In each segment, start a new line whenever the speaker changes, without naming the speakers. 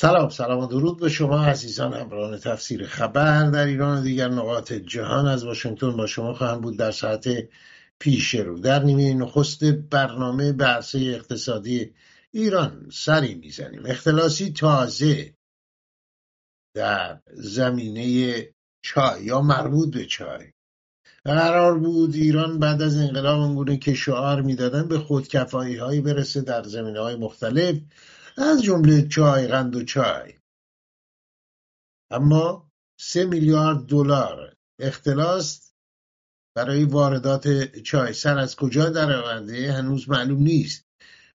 سلام سلام و درود به شما عزیزان همراهان تفسیر خبر در ایران و دیگر نقاط جهان از واشنگتن با شما خواهم بود در ساعت پیش رو. در نیمه نخست برنامه بحث اقتصادی ایران سری می‌زنیم. اختلاسی تازه در زمینه چای یا مربوط به چای. قرار بود ایران بعد از انقلاب اونگونه که شعار می‌دادن به خودکفایی هایی برسه در زمینه های مختلف از جمله چای قند و چای. اما سه میلیارد دلار اختلاس برای واردات چای. سر از کجا درآورده؟ هنوز معلوم نیست.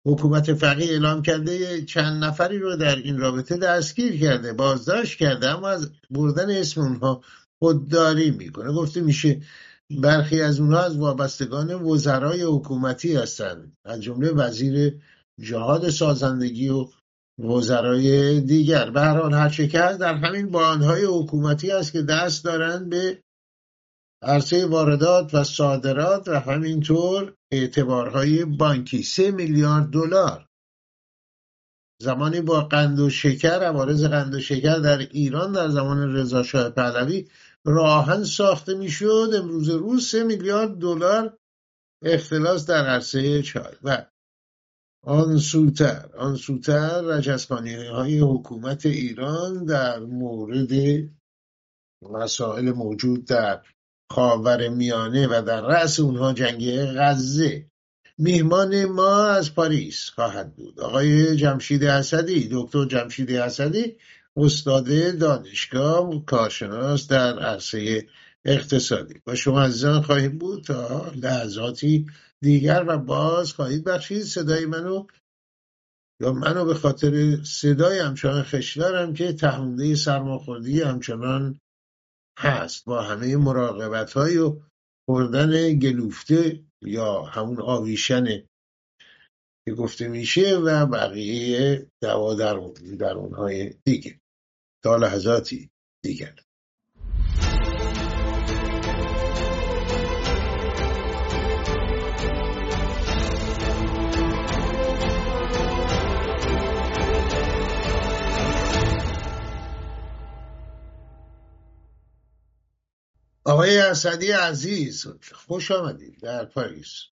حکومت فقیه اعلام کرده چند نفری رو در این رابطه دستگیر کرده. بازداشت کرده اما از بردن اسم اونها خودداری می‌کنه. گفته میشه برخی از اونها از وابستگان وزرای حکومتی هستند. از جمله وزیر جهاد سازندگی و وزرای دیگر. به هر حال هر در همین بانهای حکومتی است که دست دارند به عرصه واردات و صادرات و همینطور اعتبارهای بانکی. سه میلیارد دلار. زمانی با قند و شکر عوارض قند و شکر در ایران در زمان رضا شاه پهلوی راهن ساخته می‌شد. امروز روز سه میلیارد دلار اختلاس در عرصه چای. و آن سوتر. آن سوتر های حکومت ایران در مورد مسائل موجود در خاور میانه و در رأس اونها جنگ غزه. میهمان ما از پاریس خواهد بود. آقای جمشید اسدی دکتر جمشید اسدی استاد دانشگاه کارشناس در عرصه اقتصادی. با شما عزیزان خواهیم بود تا لحظاتی دیگر و باز خواهید بخشید صدای منو؟ یا منو به خاطر صدای همچنان خشدارم که تحمله سرماخوردی همچنان هست با همه مراقبت های و خوردن گلوفته یا همون آویشن که گفته میشه و بقیه دوا در اونهای دیگه. تا لحظاتی دیگر. آقای اسدی عزیز خوش آمدید در پاریس.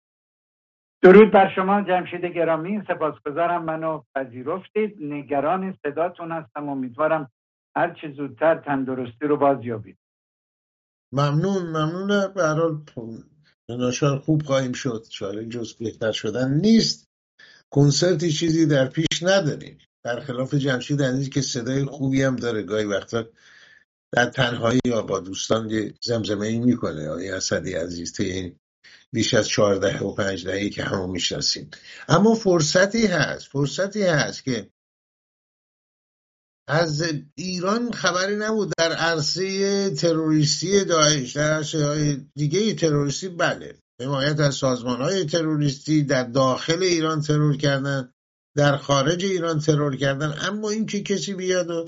درود بر شما جمشید گرامی. سپاسگزارم منو پذیرفتید. نگران صداتون هستم. امیدوارم هر چه زودتر تندرستی رو باز یابید
ممنون. ممنون برحال ناشار خوب خواهیم شد. شاید جز بهتر شدن نیست. کنسرتی چیزی در پیش نداریم. در خلاف جمشید عزیز که صدای خوبی هم داره. گاهی وقتا در تنهایی یا با دوستان زمزمه ای می‌کنه. آقای اسدی عزیز این بیش از چهارده و پنج دهی که همون می‌شناسیم اما فرصتی هست فرصتی هست که از ایران خبری نبود در عرصه تروریستی داعش در عرصه های دیگه تروریستی. بله حمایت از سازمان های تروریستی در داخل ایران ترور کردن در خارج ایران ترور کردن. اما اینکه کسی بیاد و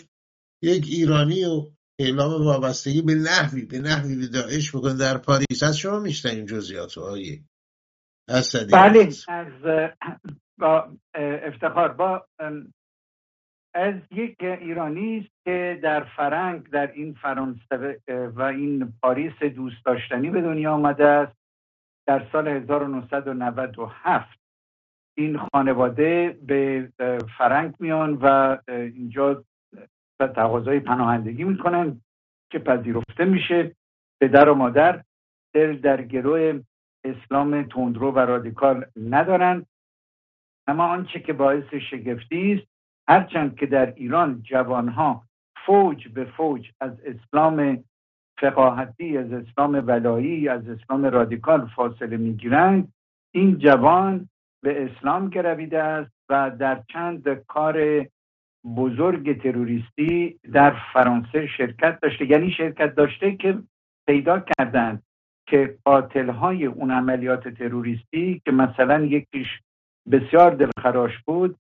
یک ایرانی و اعلام وابستگی به نحوی به نحوی به داعش بکن در پاریس. از شما این جزئیات هایی
بله از با افتخار. با از یک ایرانی است که در فرنگ در این فرانسه و این پاریس دوست داشتنی به دنیا آمده است. در سال 1997 این خانواده به فرنگ میان و اینجا تقاضای پناهندگی می‌کنن که پذیرفته میشه. پدر و مادر دل در گروه اسلام تندرو و رادیکال ندارن. اما آنچه که باعث شگفتی است هرچند که در ایران جوانها فوج به فوج از اسلام فقاهتی از اسلام ولایی از اسلام رادیکال فاصله می‌گیرند این جوان به اسلام گرویده است و در چند کار بزرگ تروریستی در فرانسه شرکت داشته یعنی شرکت داشته که پیدا کردند که قاتل های اون عملیات تروریستی که مثلا یکیش بسیار دلخراش بود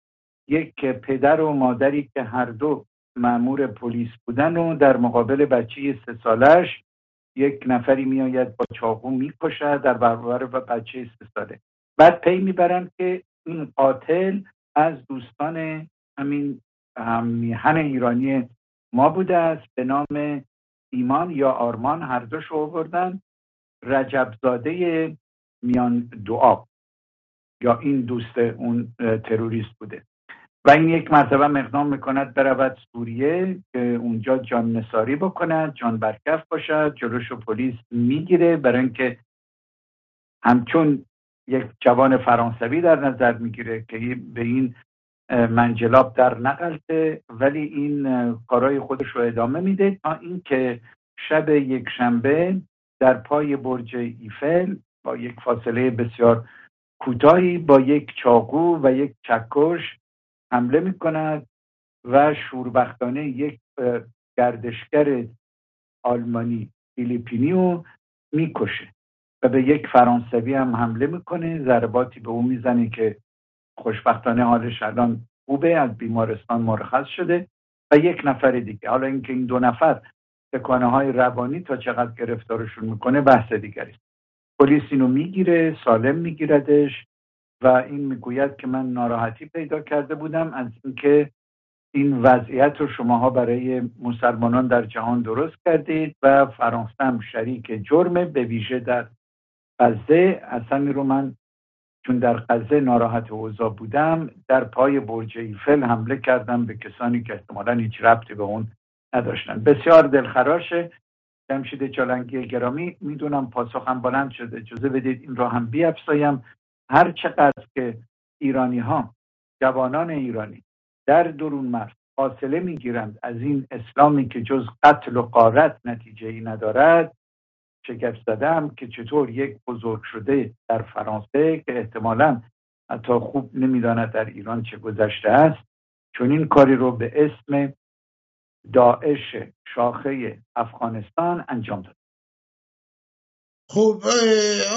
یک پدر و مادری که هر دو معمور پلیس بودن و در مقابل بچه سه سالش یک نفری میآید با چاقو می‌کشد در برابر و بچه سه ساله. بعد پی می‌برند که این قاتل از دوستان همین هم میهن ایرانی ما بوده است. به نام ایمان یا آرمان هر دوش آوردن. رجبزاده میان دعا یا این دوست اون تروریست بوده. و این یک مرتبه مقدام می‌کند برود سوریه که اونجا جان نساری بکند جان برکف باشد جلوش پلیس می‌گیره برای اینکه همچون یک جوان فرانسوی در نظر می‌گیره که به این منجلاب در نقلته ولی این کارای خودش رو ادامه میده تا اینکه شب یک شنبه در پای برج ایفل با یک فاصله بسیار کوتاهی با یک چاقو و یک چکش حمله می کند و شوربختانه یک گردشگر آلمانی فیلیپینی رو می‌کشه و به یک فرانسوی هم حمله می‌کنه ضرباتی به او می‌زنه که خوشبختانه حالش الان خوبه از بیمارستان مرخص شده و یک نفر دیگه. حالا اینکه این دو نفر تکانه های روانی تا چقدر گرفتارشون می‌کنه بحث دیگری. پلیس اینو می‌گیره سالم میگیردش و این می‌گوید که من ناراحتی پیدا کرده بودم از اینکه این وضعیت رو شماها برای مسلمانان در جهان درست کردید و فرانسه هم شریک جرمه به ویژه در غزه. اصلا رو من چون در غزه ناراحت اوضاع بودم در پای برج ایفل حمله کردم به کسانی که احتمالا هیچ ربطی به اون نداشتن. بسیار دلخراشه. جمشید چالنگی گرامی می‌دونم پاسخم بلند شده. اجازه بدید این را هم بیافزایم هر چقدر که ایرانی ها جوانان ایرانی در درون مرز فاصله می‌گیرند از این اسلامی که جز قتل و قارت نتیجه ای ندارد شگفت زدم که چطور یک بزرگ شده در فرانسه که احتمالا حتی خوب نمی‌داند در ایران چه گذشته است چون این کاری رو به اسم داعش شاخه افغانستان انجام داد.
خب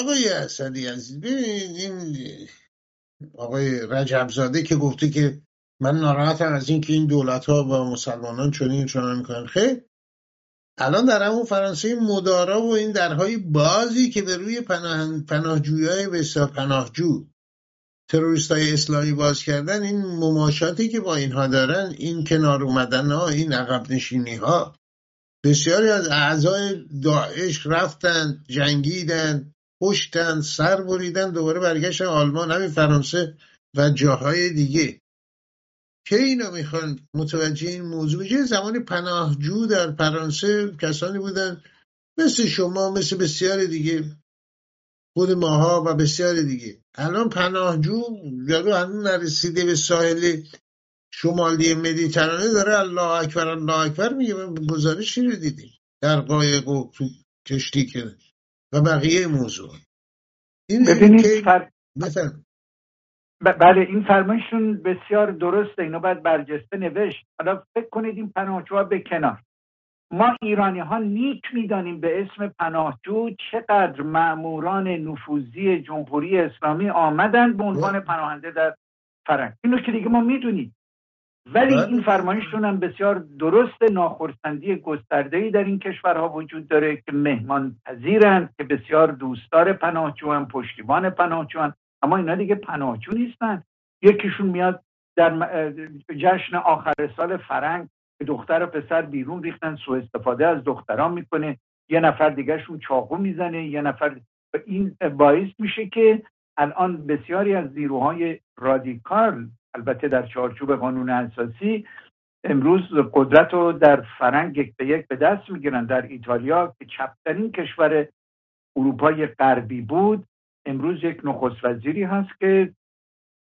آقای اسدی عزیز ببینید این آقای رجبزاده که گفته که من ناراحتم از اینکه این دولت ها با مسلمانان چنین چنان می‌کنن خیر الان در همون فرانسه مدارا و این درهای بازی که به روی پناه... پناهجویای بسیار پناهجو تروریست های اسلامی باز کردن این مماشاتی که با اینها دارن این کنار اومدن ها این عقب نشینی ها بسیاری از اعضای داعش رفتن جنگیدن پشتن سر بریدن دوباره برگشتن آلمان همین فرانسه و جاهای دیگه. که اینا می‌خوان متوجه این موضوع بشه؟ زمان پناهجو در فرانسه کسانی بودن مثل شما مثل بسیار دیگه خود ماها و بسیار دیگه. الان پناهجو یارو هنوز نرسیده به ساحل شمالی مدیترانه داره الله اکبر الله اکبر میگه من گزارشی رو دیدیم در قایق و تو کشتی که و بقیه موضوع
این ببینید فر... بله این فرمایشون بسیار درسته. اینو باید برجسته نوشت. حالا فکر کنید این پناهجوها به کنار. ما ایرانی ها نیک می‌دانیم به اسم پناهجو چقدر معموران نفوذی جمهوری اسلامی آمدن به عنوان پناهنده در فرنگ اینو که دیگه ما می‌دونیم. ولی این فرمایششون هم بسیار درست ناخرسندی گسترده ای در این کشورها وجود داره که مهمان پذیرند که بسیار دوستدار پناهجوان پشتیبان پناهجوان اما اینا دیگه پناهجو نیستن. یکیشون میاد در جشن آخر سال فرنگ دختر و پسر بیرون ریختن سوء استفاده از دختران می‌کنه. یه نفر دیگهشون چاقو می‌زنه یه نفر این باعث میشه که الان بسیاری از نیروهای رادیکال البته در چارچوب قانون اساسی امروز قدرت رو در فرنگ یک به یک به دست می‌گیرن. در ایتالیا که چپترین کشور اروپای غربی بود امروز یک نخست وزیری هست که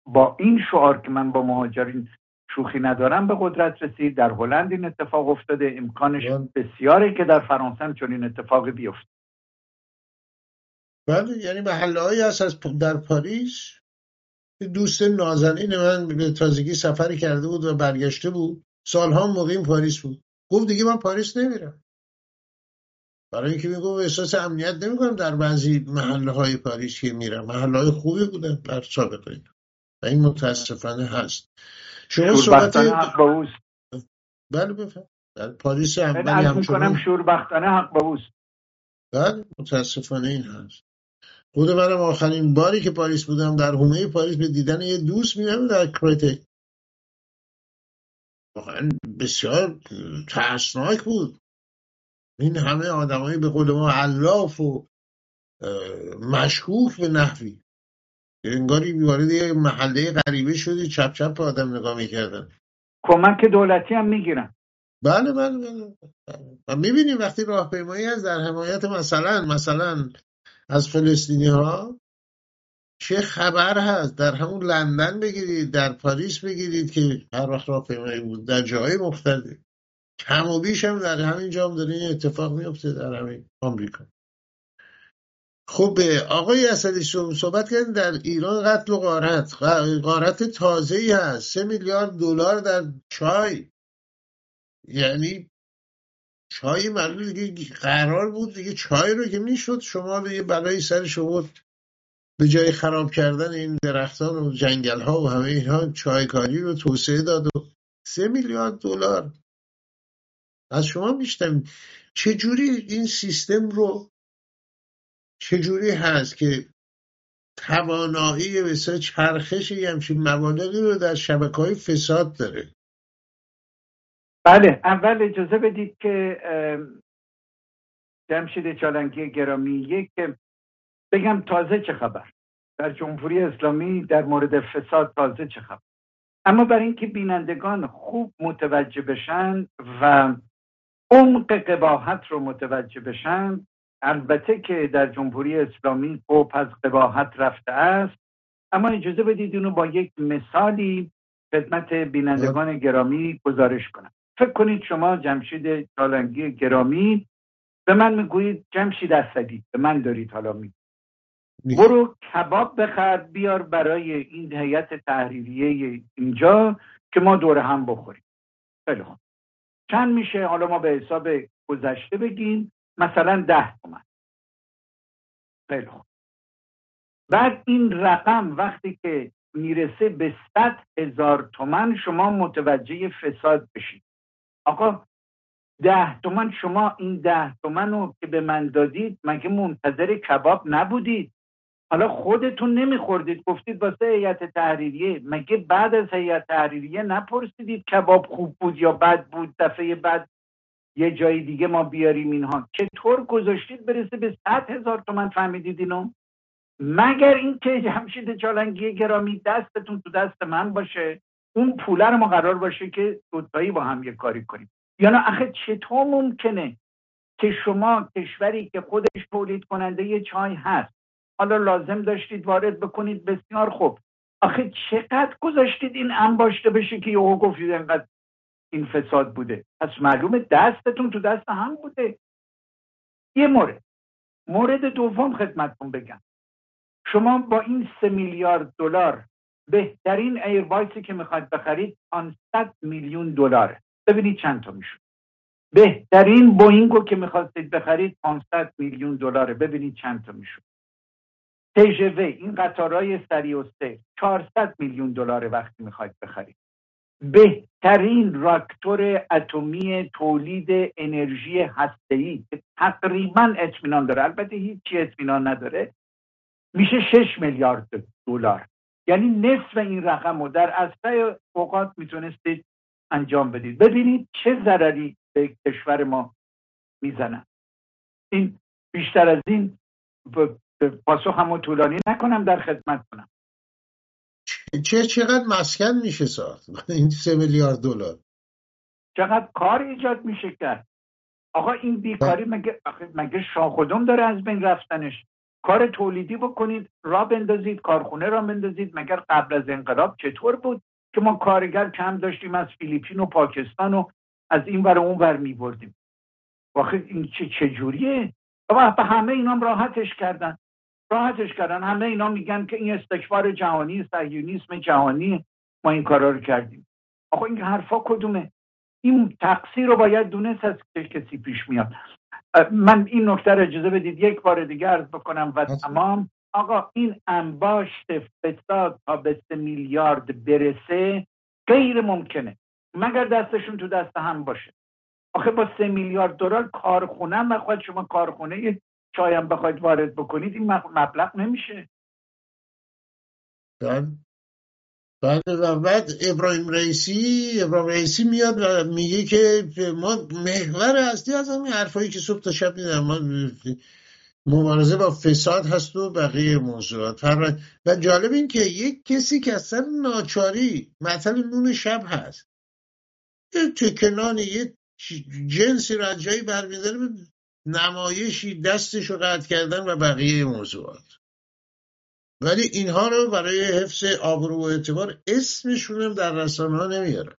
با این شعار که من با مهاجرین شوخی ندارم به قدرت رسید در هلند این اتفاق افتاده. امکانش بله. بسیاره که در فرانسه هم چنین اتفاقی بیفته.
بله یعنی محله هایی هست از در پاریس. دوست نازنین من به تازگی سفری کرده بود و برگشته بود. سالها مقیم پاریس بود. گفت دیگه من پاریس نمیرم. برای اینکه میگم احساس امنیت نمی‌کنم در بعضی محله های پاریس که میرم. محله های خوبی بودن در سابقه و این متاسفانه هست.
شما صحبت
بله بفهم در پاریس
هم همچنان شوربختانه حق با اوست.
بله متاسفانه این هست. خود منم آخرین باری که پاریس بودم در حومه پاریس به دیدن یه دوست میرم در کرتی واقعا بسیار ترسناک بود. این همه آدمایی به قول ما علاف و مشکوک به نحوی. انگاری وارد یه محله غریبه شدی چپ چپ آدم نگاه می‌کردن.
کمک دولتی هم می‌گیرن
بله بله بله. و می‌بینیم وقتی راهپیمایی از در حمایت مثلا مثلا از فلسطینی ها چه خبر هست؟ در همون لندن بگیرید در پاریس بگیرید که هر وقت راهپیمایی بود در جای مختلف کم و بیش هم در همین جام داره این اتفاق میفته در همین آمریکا. خب آقای اصلی صحبت کردن در ایران قتل و غارت. غارت تازه ای هست. سه میلیارد دلار در چای. یعنی چای معلوم دیگه قرار بود دیگه چای رو که می‌شد شما یه بلایی سر شما به جای خراب کردن این درختان و جنگل ها و همه اینها چایکاری رو توسعه داد و سه میلیارد دلار از شما میشتم چجوری این سیستم رو چجوری هست که توانایی بسیار چرخش یه همچین مبالغی رو در شبکه های فساد داره؟
بله اول اجازه بدید که جمشید چالنگی گرامی یک بگم تازه چه خبر؟ در جمهوری اسلامی در مورد فساد تازه چه خبر؟ اما برای اینکه بینندگان خوب متوجه بشن و عمق قباحت رو متوجه بشن. البته که در جمهوری اسلامی خوب از قباحت رفته است. اما اجازه بدید اونو با یک مثالی خدمت بینندگان گرامی گزارش کنم. فکر کنید شما جمشید چالنگی گرامی به من می‌گویید جمشید اسدی. به من دارید حالا می برو کباب بخر بیار برای این هیئت تحریریه اینجا که ما دور هم بخوریم. خیلی خوب. چند میشه. حالا ما به حساب گذشته بگیم. مثلا ده تومن. خیلی خوب. بعد این رقم وقتی که می‌رسه به صد هزار تومن شما متوجه فساد بشید. آقا ده تومن شما این ده تومن رو که به من دادید مگه منتظر کباب نبودید؟ حالا خودتون نمیخوردید گفتید واسه هیئت تحریریه. مگه بعد از هیئت تحریریه نپرسیدید کباب خوب بود یا بد بود دفعه بعد یه جای دیگه ما بیاریم اینها؟ چطور گذاشتید برسه به صد هزار تومن؟ فهمیدید اینو؟ مگر اینکه جمشید چالنگی گرامی دستتون تو دست من باشه اون پوله رو ما قرار باشه که دوتایی با هم یه کاری کنیم. یعنی آخه چطور ممکنه که شما کشوری که خودش تولید کننده یه چای هست حالا لازم داشتید وارد بکنید بسیار خوب. آخه چقدر گذاشتید این انباشته بشه که یهو گفتید انقدر این فساد بوده. پس معلومه دستتون تو دست هم بوده. یه مورد. مورد دوم خدمتتون بگم. شما با این سه میلیارد دلار بهترین ایروایسی که می‌خواید بخرید 500 میلیون دلاره ببینید چند تا میشون بهترین بوینگو که می‌خواستید بخرید 500 میلیون دلاره ببینید چند تا میشون تژو این قطارهای سری و سه. 400 میلیون دلار وقتی می‌خواید بخرید. بهترین راکتور اتمی تولید انرژی هسته‌ای که تقریبا اطمینان داره. البته هیچی اطمینان نداره. میشه 6 میلیارد دلار. یعنی نصف این رقم رو در اسرع اوقات می‌تونستید انجام بدید. ببینید چه ضرری به کشور ما می‌زنن. این بیشتر از این پاسخ همو طولانی نکنم در خدمت کنم.
چه چقدر مسکن میشه ساخت؟ این سه میلیارد دلار.
چقدر کار ایجاد میشه کرد؟ آقا این بیکاری مگه مگه شاخدم داره از بین رفتنش؟ کار تولیدی بکنید را بندازید کارخونه را بندازید. مگر قبل از انقلاب چطور بود که ما کارگر کم داشتیم از فیلیپین و پاکستان و از این ور اون ور می بردیم واقعا این چه چجوریه؟ و به همه اینام راحتش کردن. راحتش کردن. همه اینا میگن که این استکبار جهانی صهیونیسم جهانی ما این کارا رو کردیم. آقا این حرفا کدومه؟ این تقصیر رو باید دونست از کسی پیش میاد. من این نکته رو اجازه بدید یک بار دیگه عرض بکنم و تمام. آقا این انباشت فساد تا به سه میلیارد برسه غیر ممکنه. مگر دستشون تو دست هم باشه؟ آخه با سه میلیارد دلار کارخونه و شما کارخونه چایم بخواید وارد بکنید این مبلغ نمیشه.
بله. بله و بعد ابراهیم رئیسی ابراهیم رئیسی میاد و میگه که ما محور اصلی از همین حرفایی که صبح تا شب میدن ما مبارزه با فساد هست و بقیه موضوعات. و جالب این که یک کسی که اصلا ناچاری مثل نون شب هست یه تکنان یه جنسی را از جایی برمیداره نمایشی دستش رو قطع کردن و بقیه موضوعات. ولی اینها رو برای حفظ آبرو و اعتبار اسمشون در رسانه ها نمیارن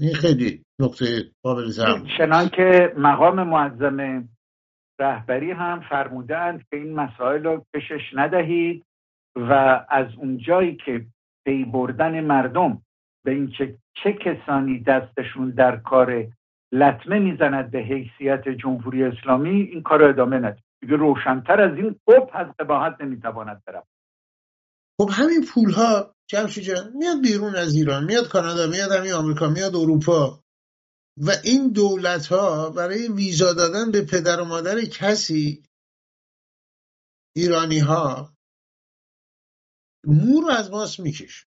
این خیلی نقطه قابل
چنان که مقام معظم رهبری هم فرمودند که این مسائل رو کشش ندهید و از اونجایی که پی بردن مردم به این چه, چه کسانی دستشون در کار لطمه می‌زند به حیثیت جمهوری اسلامی این کار رو ادامه ند دیگه روشنتر از این قب از قباحت نمی‌تواند برم
خب همین پول ها جان میاد بیرون از ایران میاد کانادا میاد همین آمریکا میاد اروپا. و این دولت ها برای ویزا دادن به پدر و مادر کسی ایرانی ها مور از ماست میکش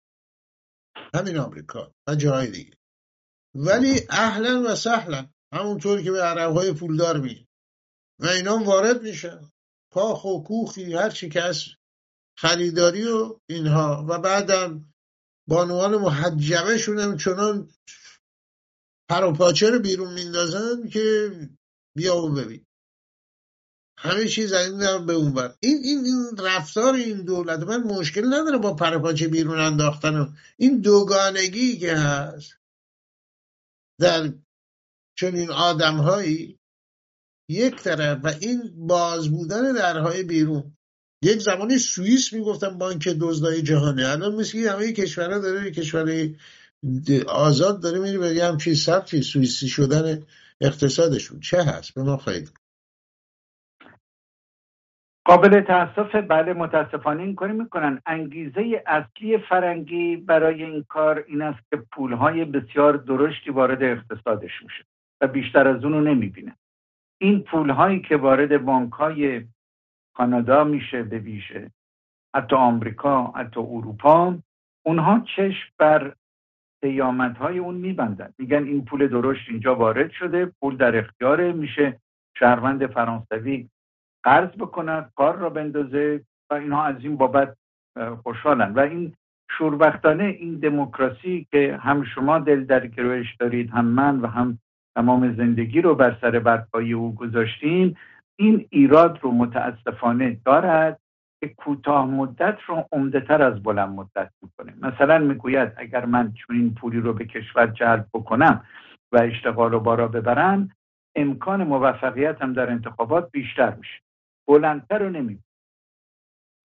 همین آمریکا و جای دیگه. ولی اهلا و سهلا همونطور که به عرب های پولدار می و اینا وارد میشن کاخ و کوخی هر چی که از خریداری و اینها. و بعدم بانوان محجبه شونم چنان پر و پاچه رو بیرون میندازن که بیا و ببین. همه چیز این به اون بر این, این, این رفتار این دولت من مشکل نداره با پرپاچه بیرون انداختن این دوگانگی که هست. در چنین آدمهایی یک طرف و این باز بودن درهای بیرون. یک زمانی سوئیس می‌گفتن بانک دزدای جهانه الان مثل همه کشورها داره کشور آزاد داره میره به همچین سبکی سوئیسی شدن اقتصادشون. چه هست؟ به ما خواهید
قابل تاسف بله متاسفانه این کاری می‌کنن. انگیزه اصلی فرنگی برای این کار این است که پولهای بسیار درشتی وارد اقتصادش میشه و بیشتر از اونو نمی‌بینه. این پولهایی که وارد بانک های کانادا میشه به ویژه حتی آمریکا حتی اروپا اونها چشم بر های اون میبندن. میگن این پول درشت اینجا وارد شده پول در اختیاره میشه. شهروند فرانسوی قرض بکند کار را بندازه و اینها از این بابت خوشحالن. و این شوربختانه این دموکراسی که هم شما دل در گروهش دارید هم من و هم تمام زندگی رو بر سر برپایی او گذاشتیم این ایراد رو متاسفانه دارد که کوتاه مدت رو عمدهتر از بلند مدت می‌کنه. مثلا می‌گوید اگر من چون این پولی رو به کشور جلب بکنم و اشتغال رو بارا ببرم امکان موفقیت هم در انتخابات بیشتر میشه. بلندتر رو نمی‌بینه.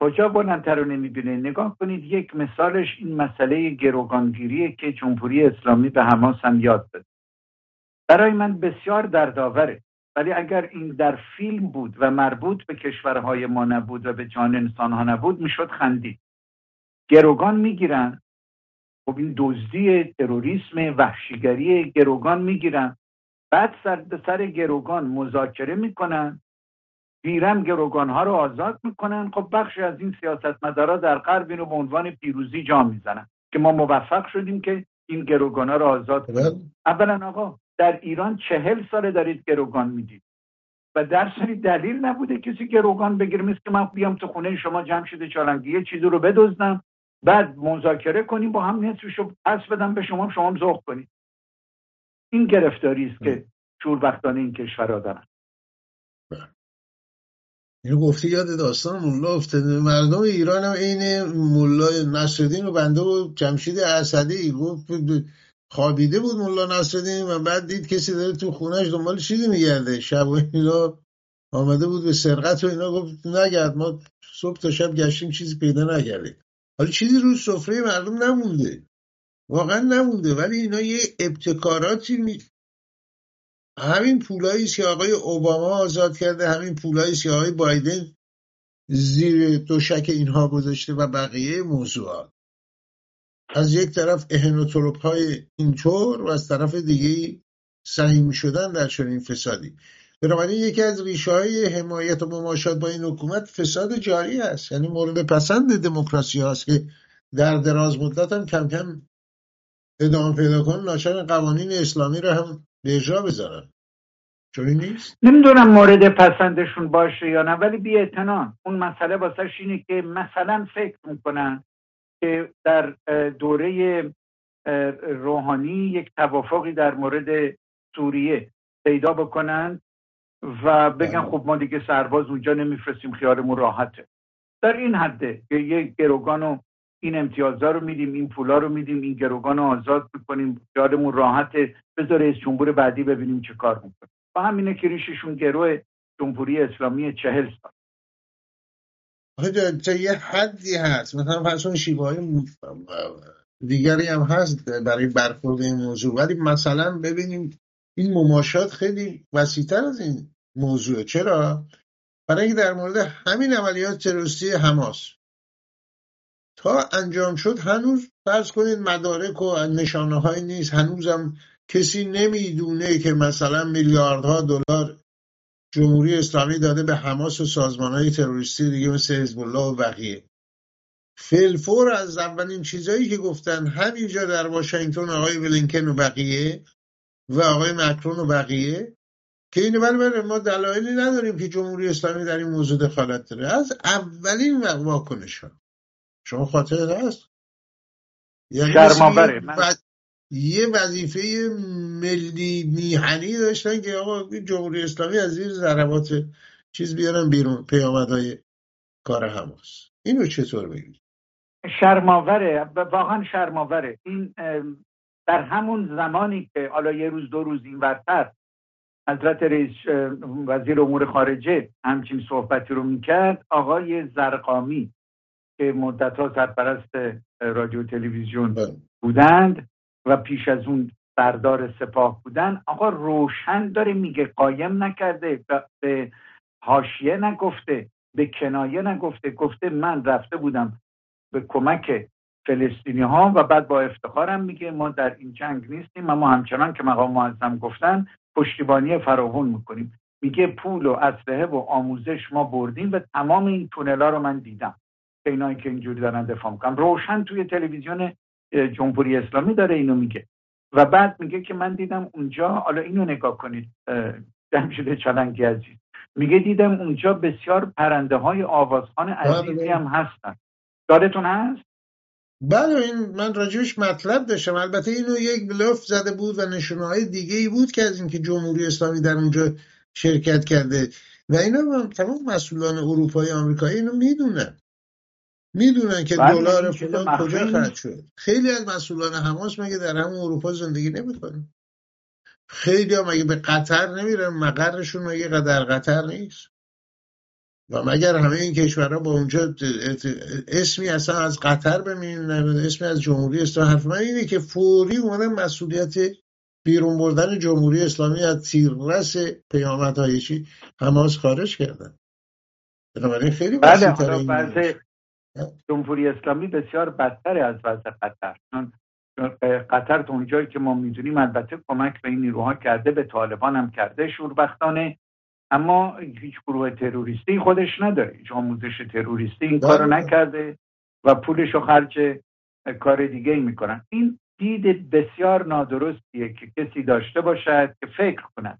کجا بلندتر رو نمی‌بینه؟ نگاه کنید یک مثالش این مسئله گروگانگیریه که جمهوری اسلامی به حماس هم یاد داد. برای من بسیار دردآوره. ولی اگر این در فیلم بود و مربوط به کشورهای ما نبود و به جان انسانها نبود می‌شد خندید. گروگان می‌گیرن. خب این دزدی تروریسم وحشیگری گروگان می‌گیرن. بعد سر به سر گروگان مذاکره می‌کنن. بیرم گروگان ها رو آزاد می‌کنن. خب بخشی از این سیاستمدارا در غرب اینو به عنوان پیروزی جا می‌زنن که ما موفق شدیم که این گروگان ها رو آزاد کنیم. اولا آقا در ایران چهل ساله دارید گروگان می‌دید و در سری دلیل نبوده کسی گروگان بگیره. مثل که من بیام تو خونه شما جمشید چالنگی یه چیزی رو بدزدم. بعد مذاکره کنیم با هم نصفشو پس بدم به شما شما ذوق کنید. این گرفتاری است که شوربختانه این کشورها دارن.
اینو گفتی یاد داستان مولا افتاده. مردم ایران هم عین مولا نصرالدین و بنده و جمشید اسدی گفت خوابیده بود مولا نصرالدین و بعد دید کسی داره تو خونهش دنبال چیزی میگرده. شب و اینا آمده بود به سرقت و اینا گفت نگرد ما صبح تا شب گشتیم چیزی پیدا نکردیم. حالا چیزی رو سفره مردم نمونده. واقعا نمونده. ولی اینا یه ابتکاراتی می... همین پولایی که آقای اوباما آزاد کرده همین پولایی که آقای بایدن زیر دوشک اینها گذاشته و بقیه موضوعات. از یک طرف اهنوتروپ های اینطور و از طرف دیگه سهیم شدن در چنین فسادی. بنابراین یکی از ریشه های حمایت و مماشات با این حکومت فساد جاری است. یعنی مورد پسند دموکراسی هست که در دراز مدت هم کم کم ادامه پیدا کن ناشر قوانین اسلامی رو هم به اجرا بذارن. چون نیست؟
نمی‌دونم مورد پسندشون باشه یا نه ولی بی اون مسئله واسه اینه که مثلا فکر می‌کنن که در دوره روحانی یک توافقی در مورد سوریه پیدا بکنن و بگن بله. خب ما دیگه سرباز اونجا نمیفرستیم خیالمون راحته. در این حده که یک گروگان و این امتیازها رو میدیم این پولا رو میدیم این گروگان رو آزاد می‌کنیم. خیالمون راحته بذار رئیس جمهور بعدی ببینیم چه کار می‌کنه. و همینه که ریششون گروه جمهوری اسلامی چهل سال.
تا یه حدی هست. مثلا فرسون شیبه دیگری هم هست برای برخورد این موضوع. ولی مثلا ببینیم این مماشات خیلی وسیعتر از این موضوع چرا؟ برای در مورد همین عملیات تروریستی حماس. تا انجام شد هنوز فرض کنید مدارک و نشانه های نیست. هنوزم کسی نمی‌دونه که مثلا میلیاردها دلار جمهوری اسلامی داده به حماس و سازمان های تروریستی دیگه مثل حزب الله و بقیه. فلفور از اولین چیزهایی که گفتن همینجا در واشنگتن آقای ولینکن و بقیه و آقای مکرون و بقیه که اینو بله بله ما دلایلی نداریم که جمهوری اسلامی در این موضوع دخالت داره. از اولین واکنش ها. شما خاطر هست؟
یعنی
یه وظیفه ملی میهنی داشتن که آقا جمهوری اسلامی از زیر ضربات چیز بیارن بیرون پیامدهای کار حماس. اینو چطور بگید
شرماوره واقعا شرماوره. این در همون زمانی که حالا یه روز دو روز این ورتر حضرت رئیس وزیر امور خارجه همچین صحبتی رو می‌کرد آقای زرقامی که مدت ها سرپرست رادیو تلویزیون بله. بودند و پیش از اون سردار سپاه بودن آقا روشن داره میگه قایم نکرده به حاشیه نگفته به کنایه نگفته گفته من رفته بودم به کمک فلسطینی ها و بعد با افتخارم میگه ما در این جنگ نیستیم اما همچنان که مقام معظم گفتن پشتیبانی فراوون می‌کنیم میگه پول و اسلحه و آموزش ما بردیم و تمام این تونلا رو من دیدم به اینایی که اینجوری دارن دفاع می‌کنم روشن توی تلویزیون جمهوری اسلامی داره اینو میگه. و بعد میگه که من دیدم اونجا حالا اینو نگاه کنید جمشید چلنگی عزیز. میگه دیدم اونجا بسیار پرنده های آوازخان بله، عزیزی بله. هم هستن. دادتون هست؟
بله این من راجبش مطلب داشتم. البته اینو یک بلوف زده بود و نشونه های دیگه ای بود که از اینکه جمهوری اسلامی در اونجا شرکت کرده. و اینا تمام مسئولان اروپایی آمریکایی اینو می‌دونن. می‌دونن که دلار فلان کجا خرج شد خیلی از مسئولان حماس مگه در همون اروپا زندگی نمی‌کنن؟ خیلی ها مگه به قطر نمیرن؟ مقرشون مگه در قطر نیست؟ و مگر همه این کشورها با اونجا اسمی اصلا از قطر ببینن اسمی از جمهوری اسلامی؟ حرف من اینه که فوری اومدن مسئولیت بیرون بردن جمهوری اسلامی از تیررس پیامدهای چی؟ حماس خارج کردن. بنابراین خیلی
بله جمهوری اسلامی بسیار بدتر از وضع قطر. قطر تو اونجایی که ما می‌دونیم البته کمک به این نیروها کرده به طالبان هم کرده شوربختانه. اما هیچ گروه تروریستی خودش نداره. هیچ آموزش تروریستی این کارو بله. نکرده و پولش رو خرج کار دیگه ای می‌کنن. این دید بسیار نادرستیه که کسی داشته باشد که فکر کند.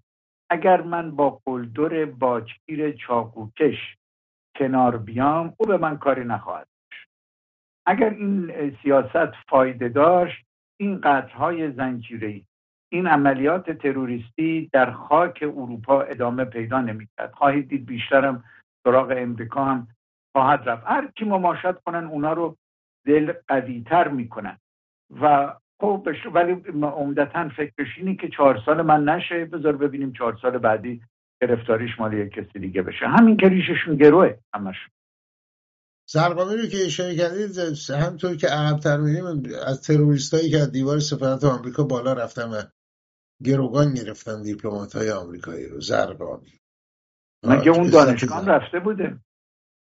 اگر من با قلدر باجگیر چاقوکش کنار بیام او به من کاری نخواهد اگر این سیاست فایده داشت این قطعهای زنجیری این عملیات تروریستی در خاک اروپا ادامه پیدا نمی‌کرد. خواهید دید بیشترم سراغ امریکا هم خواهد رفت. هر کی مماشات کنن اونا رو دل قویتر می‌کنن. و خب ولی عمدتا فکرش اینه که چهار سال من نشه. بذار ببینیم چهار سال بعدی گرفتاریش مال کسی دیگه بشه. همین که ریششون گروه همشون.
زرقامی رو که اشاره کردید همطور که عقبتر میریم از تروریستایی که از دیوار سفارت آمریکا بالا رفتن و گروگان گرفتن دیپلمات های آمریکایی رو زرقامی
مگه اون دانشگاه رفته بوده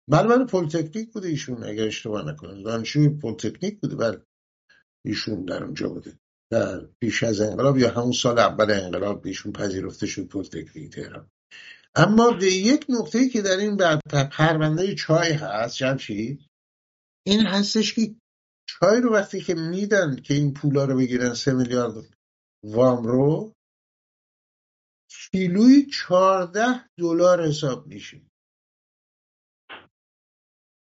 بله بله پولتکنیک بوده ایشون اگر اشتباه نکنم. دانشجوی پولتکنیک بوده بله. ایشون در اونجا بوده. در پیش از انقلاب یا همون سال اول انقلاب ایشون پذیرفته شد پولتکنیک تهران. اما یک نقطه که در این پرونده چای هست جمشید این هستش که چای رو وقتی که میدن که این پولا رو بگیرن سه میلیارد وام رو کیلوی چهارده دلار حساب میشه.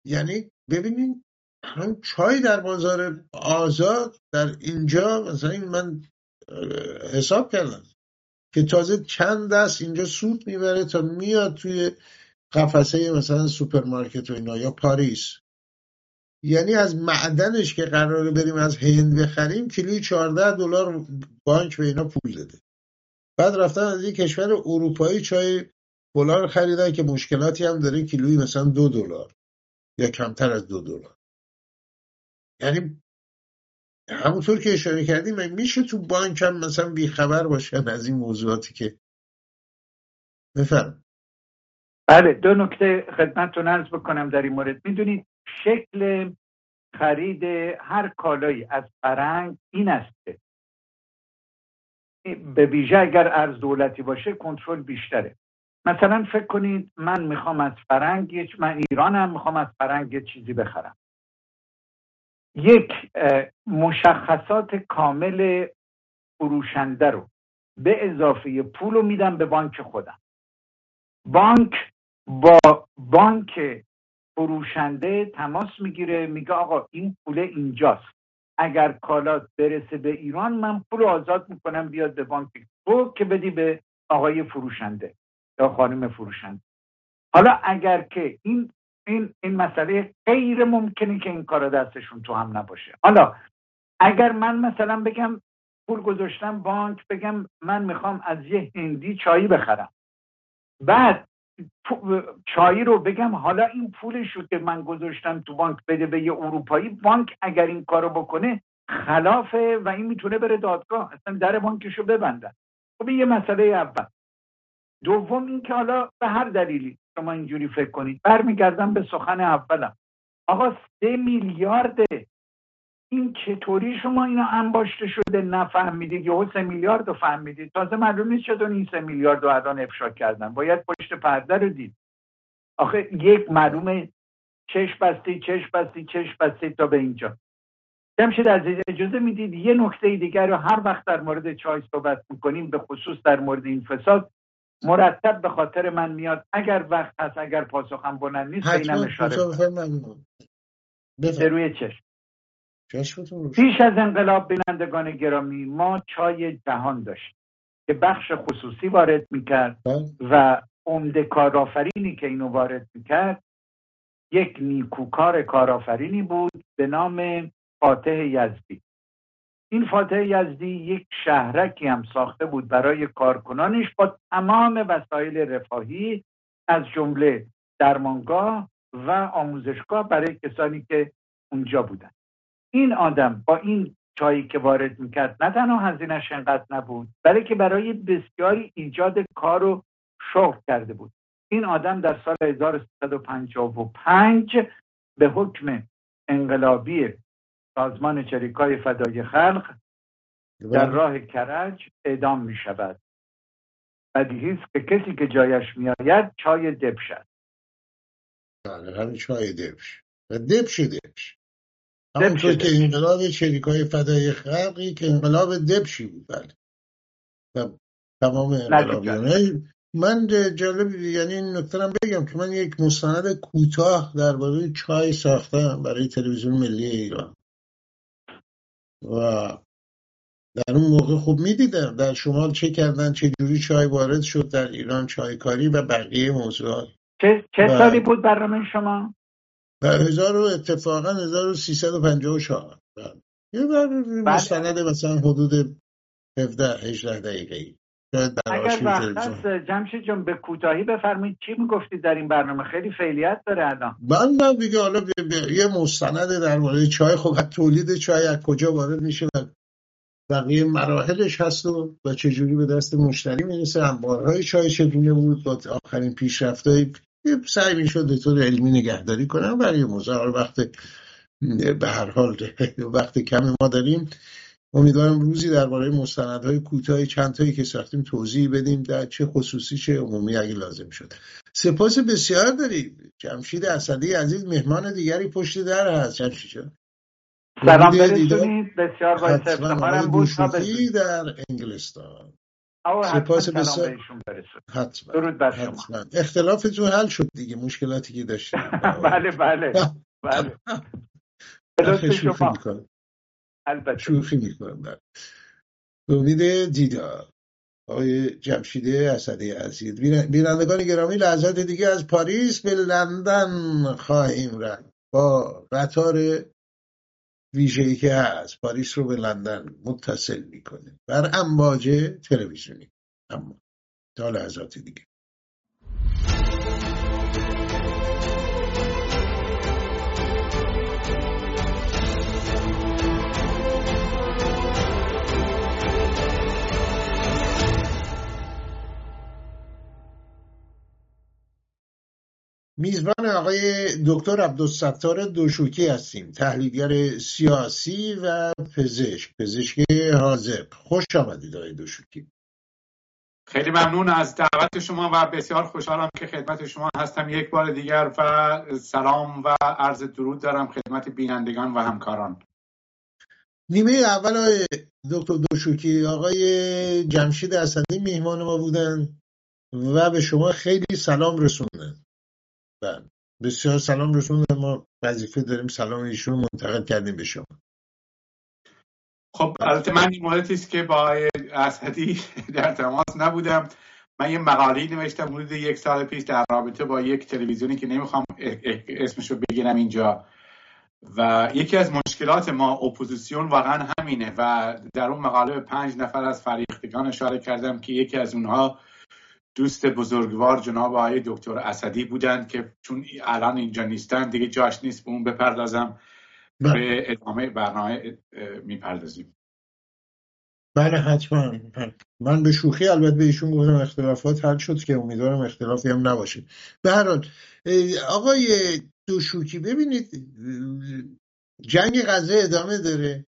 یعنی ببینین هم چای در بازار آزاد در اینجا مثلا این من حساب کردم. که تازه چند دست اینجا سود می‌بره تا میاد توی قفسه مثلا سوپرمارکت و اینا یا پاریس. یعنی از معدنش که قراره بریم از هند بخریم کیلوی 14 دلار بانک به اینا پول داده. بعد رفتن از یک کشور اروپایی چای فلان خریدن که مشکلاتی هم داره کیلوی مثلا دو دلار یا کمتر از دو دلار. یعنی همونطور که اشاره کردیم میشه تو بانک هم مثلا بیخبر باشن از این موضوعاتی که بفرم
بله دو نکته خدمتتون عرض بکنم در این مورد. می‌دونید شکل خرید هر کالایی از فرنگ این است به ویژه اگر ارز دولتی باشه کنترل بیشتره. مثلا فکر کنید من می‌خوام از فرنگ من ایرانم می‌خوام از فرنگ یه چیزی بخرم. یک مشخصات کامل فروشنده رو به اضافه پول رو میدم به بانک خودم. بانک با بانک فروشنده تماس می‌گیره میگه آقا این پول اینجاست. اگر کالات برسه به ایران من پول آزاد می‌کنم بیاد به بانک تو که بدی به آقای فروشنده یا خانم فروشنده. حالا اگر که این این این مسئله غیر ممکنه که این کار دستشون تو هم نباشه. حالا اگر من مثلا بگم پول گذاشتم بانک بگم من می‌خوام از یه هندی چایی بخرم. بعد چایی رو بگم حالا این پولش رو که من گذاشتم تو بانک بده به یه اروپایی بانک اگر این کارو بکنه خلافه و این می‌تونه بره دادگاه اصلا در بانکشو ببندن. خب یه مسئله اول. دوم این که حالا به هر دلیلی شما اینجوری فکر کنید. برمیگردم به سخن اولم. آقا سه میلیارده این چطوری شما اینا انباشته شده نفهمیدید؟ یا سه میلیارد رو فهمیدید. تازه معلوم نیست چطور این سه میلیارد رو الان افشا کردن. باید پشت پرده رو دید. آخه یک معلومه چش بستی چش بستی چش بستی تا به اینجا. جمشید از اجازه می‌دید یه نکته دیگر رو هر وقت در مورد چای صحبت می‌کنیم به خصوص در مورد این فساد مرتب به خاطر من میاد. اگر وقت هست اگر پاسخم بلند نیست اینم اشاره به روی چشم. پیش از انقلاب بینندگان گرامی ما چای جهان داشتیم که بخش خصوصی وارد می‌کرد بله. و عمده کارآفرینی که اینو وارد می‌کرد یک نیکوکار کارآفرینی بود به نام فاتح یزدی. این فاتح یزدی یک شهرکی هم ساخته بود برای کارکنانش با تمام وسایل رفاهی از جمله درمانگاه و آموزشگاه برای کسانی که اونجا بودن. این آدم با این چایی که وارد می‌کرد نه تنها هزینهش انقدر نبود بلکه برای بسیاری ایجاد کار و شغل کرده بود. این آدم در سال 1355 به حکم انقلابی سازمان چریکای فدای خلق در بله. راه کرج اعدام می شود بدیهی که کسی که جایش میآید چای دبش است
بله همین چای دبش و دبش دبش همونطور که انقلاب چریکای فدای خلقی که انقلاب دبشی بود بله. و تمام انقلابیانه. من جالب یعنی این نکته بگم که من یک مستند کوتاه درباره چای ساختم برای تلویزیون ملی ایران. و در اون موقع خوب می‌دیدم در شمال چه کردن چه جوری چای وارد شد در ایران چایکاری و بقیه موضوعات
چه, چه سالی بود برنامه شما؟
در هزار و اتفاقا 1354 یه بر مستند مثلا حدود 17 18 دقیقه ای
اگر وقت هست جمشید جان به کوتاهی بفرمایید. چی می‌گفتید در این برنامه؟ خیلی فعالیت داره الان.
من دیگه حالا یه مستند در مورد چای خب تولید چای از کجا وارد میشه و بقیه مراحلش هست و و چجوری به دست مشتری می‌رسه انبارهای چای چگونه بود با آخرین پیشرفتهای سعی می‌شد به طور علمی نگهداری کنم برای موضوع وقت به هر حال وقت کم ما داریم. امیدوارم روزی درباره مستندهای کوتاه چند تایی که ساختیم توضیح بدیم در چه خصوصی چه عمومی اگه لازم شد سپاس بسیار دارید جمشید اسدی عزیز مهمان دیگری پشت در هست. جمشید
سلام برسونید بسیار باعث افتخارم بود.
در انگلستان. سپاس بسیار. حتما. درود بر شما. اختلافتون حل شد دیگه. مشکلاتی که داشتیم.
بله بله. بله.
البته. شوخی می‌کنم بله امید دیدار. آقای جمشیده اسدی عزیز. بینندگان گرامی لحظات دیگه از پاریس به لندن خواهیم رفت. با قطار ویژه‌ای که هست پاریس رو به لندن متصل می‌کنه. بر امواج تلویزیونی. اما تا لحظات دیگه. میزبان آقای دکتر عبدالستار دوشوکی هستیم تحلیلگر سیاسی و پزشک پزشک حاضر خوش آمدید آقای دوشوکی.
خیلی ممنون از دعوت شما و بسیار خوشحالم که خدمت شما هستم یک بار دیگر و سلام و عرض درود دارم خدمت بینندگان و همکاران.
نیمه اول آقای دکتر دوشوکی آقای جمشید اسدی میهمان ما بودن و به شما خیلی سلام رسوندن. بله. بسیار سلام رسون ما وظیفه داریم سلام ایشون منتقل کردیم به شما.
خب البته من این مورد است که با اسدی در تماس نبودم. من یه مقاله نوشتم حدود یک سال پیش در رابطه با یک تلویزیونی که نمی‌خوام اسمش رو بگیرم اینجا. و یکی از مشکلات ما اپوزیسیون واقعا همینه و در اون مقاله به پنج نفر از فریختگان اشاره کردم که یکی از اونها دوست بزرگوار جناب آقای دکتر اسدی بودند که چون الان اینجا نیستن دیگه جاش نیست به اون بپردازم. بله. به ادامه برنامه می‌پردازیم.
بله حتما. من به شوخی البته به ایشون گفتم اختلافات حل شد که امیدوارم اختلافی هم نباشه. به هر حال آقای دوشوکی ببینید جنگ غزه ادامه داره.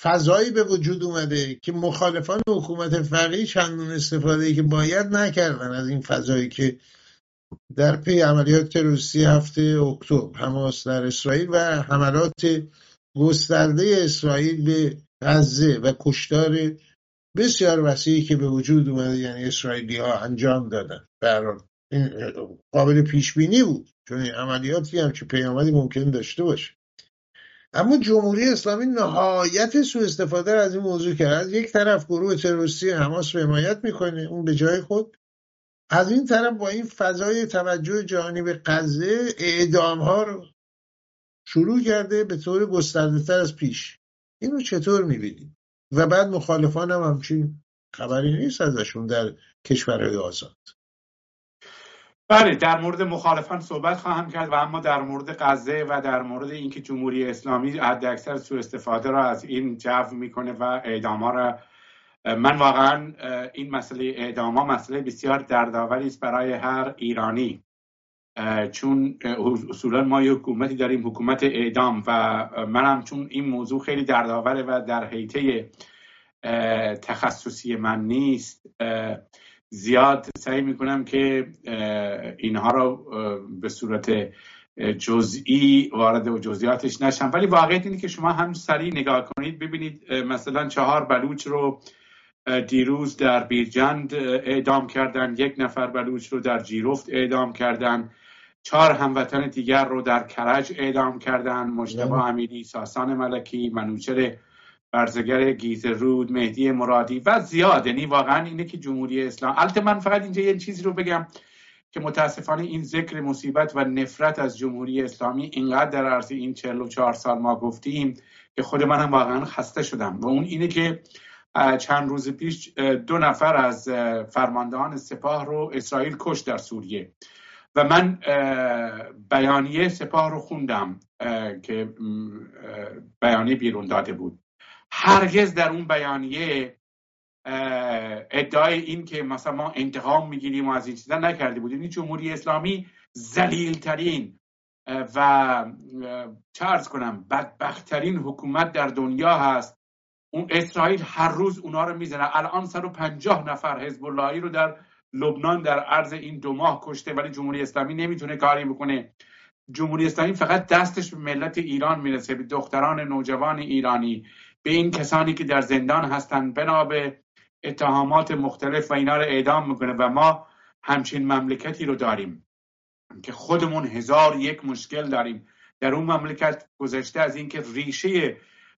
فضایی به وجود اومده که مخالفان حکومت فقیه چندون استفاده که باید نکردن از این فضایی که در پی عملیات تروریستی هفته اکتبر حماس در اسرائیل و حملات گسترده اسرائیل به غزه و کشتار بسیار وسیعی که به وجود اومده یعنی اسرائیلی ها انجام دادن. برحال قابل پیش بینی بود چون عملیاتی هم که پیامدی ممکن داشته باشه. اما جمهوری اسلامی نهایت سوء استفاده از این موضوع کرد. یک طرف گروه تروریستی حماس رو حمایت می‌کنه اون به جای خود. از این طرف با این فضای توجه جهانی به غزه اعدام ها رو شروع کرده به طور گسترده تر از پیش. این رو چطور می‌بینید و بعد مخالفان هم همچین خبری نیست ازشون در کشورهای آزاد.
بله در مورد مخالفان صحبت خواهم کرد و اما در مورد غزه و در مورد اینکه جمهوری اسلامی حد اکثر سوء استفاده را از این جو می‌کنه و اعدام را من واقعا این مسئله اعدام مسئله بسیار دردآوری است برای هر ایرانی. چون اصولا ما یک حکومتی داریم حکومت اعدام و منم چون این موضوع خیلی دردآوره و در حیطه تخصصی من نیست زیاد سعی می‌کنم که اینها رو به صورت جزئی وارد و جزئیاتش نشم. ولی واقعیت اینه که شما هم سریع نگاه کنید. ببینید مثلا چهار بلوچ رو دیروز در بیرجند اعدام کردن. یک نفر بلوچ رو در جیرفت اعدام کردن. چهار هموطن دیگر رو در کرج اعدام کردن. مجتبی بله. امیری ساسان ملکی منوچر برزگر گیز رود مهدی مرادی و زیاد. یعنی واقعا اینه که جمهوری اسلام. البته من فقط اینجا یه چیزی رو بگم که متاسفانه این ذکر مصیبت و نفرت از جمهوری اسلامی اینقدر در عرض این 44 سال ما گفتیم که خود من هم واقعا خسته شدم. و اون اینه که چند روز پیش دو نفر از فرماندهان سپاه رو اسرائیل کش در سوریه. و من بیانیه سپاه رو خوندم که بیانیه بیرون داده بود. هرگز در اون بیانیه ادعای این که مثلا ما انتقام می‌گیریم و از این چیزا نکرده بودیم. این جمهوری اسلامی زلیل ترین و چرز کنم بدبختترین حکومت در دنیا هست. اون اسرائیل هر روز اونا رو می‌زنه. الان 150 نفر حزب اللهی رو در لبنان در عرض این دو ماه کشته ولی جمهوری اسلامی نمی‌تونه کاری بکنه. جمهوری اسلامی فقط دستش به ملت ایران می‌رسه به دختران نوجوان ایرانی. به این کسانی که در زندان هستند بنا به اتهامات مختلف و اینا رو اعدام می‌کنه و ما همچین مملکتی رو داریم که خودمون هزار یک مشکل داریم. در اون مملکت گذشته از اینکه ریشه